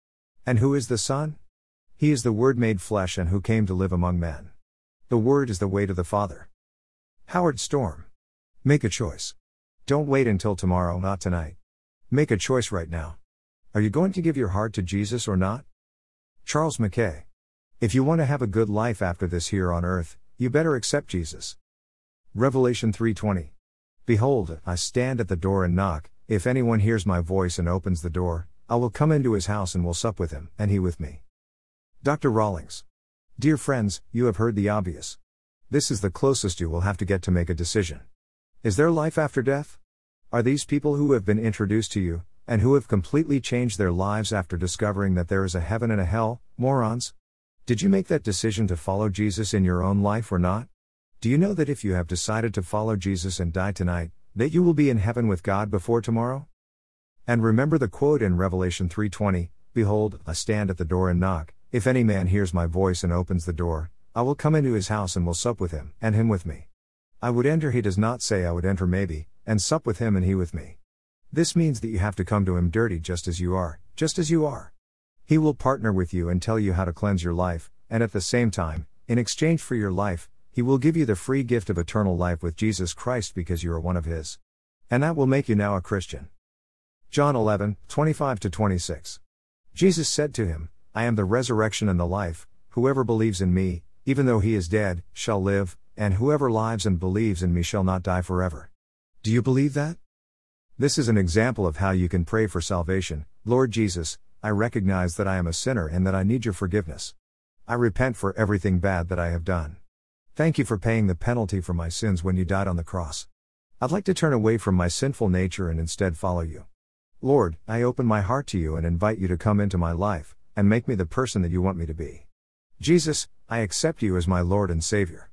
And who is the Son? He is the Word made flesh and who came to live among men. The Word is the way to the Father. Howard Storm. Make a choice. Don't wait until tomorrow, not tonight. Make a choice right now. Are you going to give your heart to Jesus or not? Charles Mackay. If you want to have a good life after this here on earth, you better accept Jesus. Revelation 3:20. Behold, I stand at the door and knock, if anyone hears my voice and opens the door, I will come into his house and will sup with him, and he with me. Dr. Rawlings. Dear friends, you have heard the obvious. This is the closest you will have to get to make a decision. Is there life after death? Are these people who have been introduced to you, and who have completely changed their lives after discovering that there is a heaven and a hell, morons? Did you make that decision to follow Jesus in your own life or not? Do you know that if you have decided to follow Jesus and die tonight, that you will be in heaven with God before tomorrow? And remember the quote in Revelation 3:20, behold, I stand at the door and knock. If any man hears my voice and opens the door, I will come into his house and will sup with him, and him with me. I would enter, he does not say I would enter maybe, and sup with him and he with me. This means that you have to come to him dirty just as you are, just as you are. He will partner with you and tell you how to cleanse your life, and at the same time, in exchange for your life, he will give you the free gift of eternal life with Jesus Christ because you are one of his. And that will make you now a Christian. John 11, 25 26. Jesus said to him, I am the resurrection and the life, whoever believes in me, even though he is dead, shall live, and whoever lives and believes in me shall not die forever. Do you believe that? This is an example of how you can pray for salvation. Lord Jesus, I recognize that I am a sinner and that I need your forgiveness. I repent for everything bad that I have done. Thank you for paying the penalty for my sins when you died on the cross. I'd like to turn away from my sinful nature and instead follow you. Lord, I open my heart to you and invite you to come into my life, and make me the person that you want me to be. Jesus, I accept you as my Lord and Savior.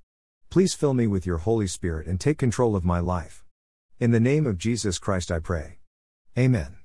Please fill me with your Holy Spirit and take control of my life. In the name of Jesus Christ I pray. Amen.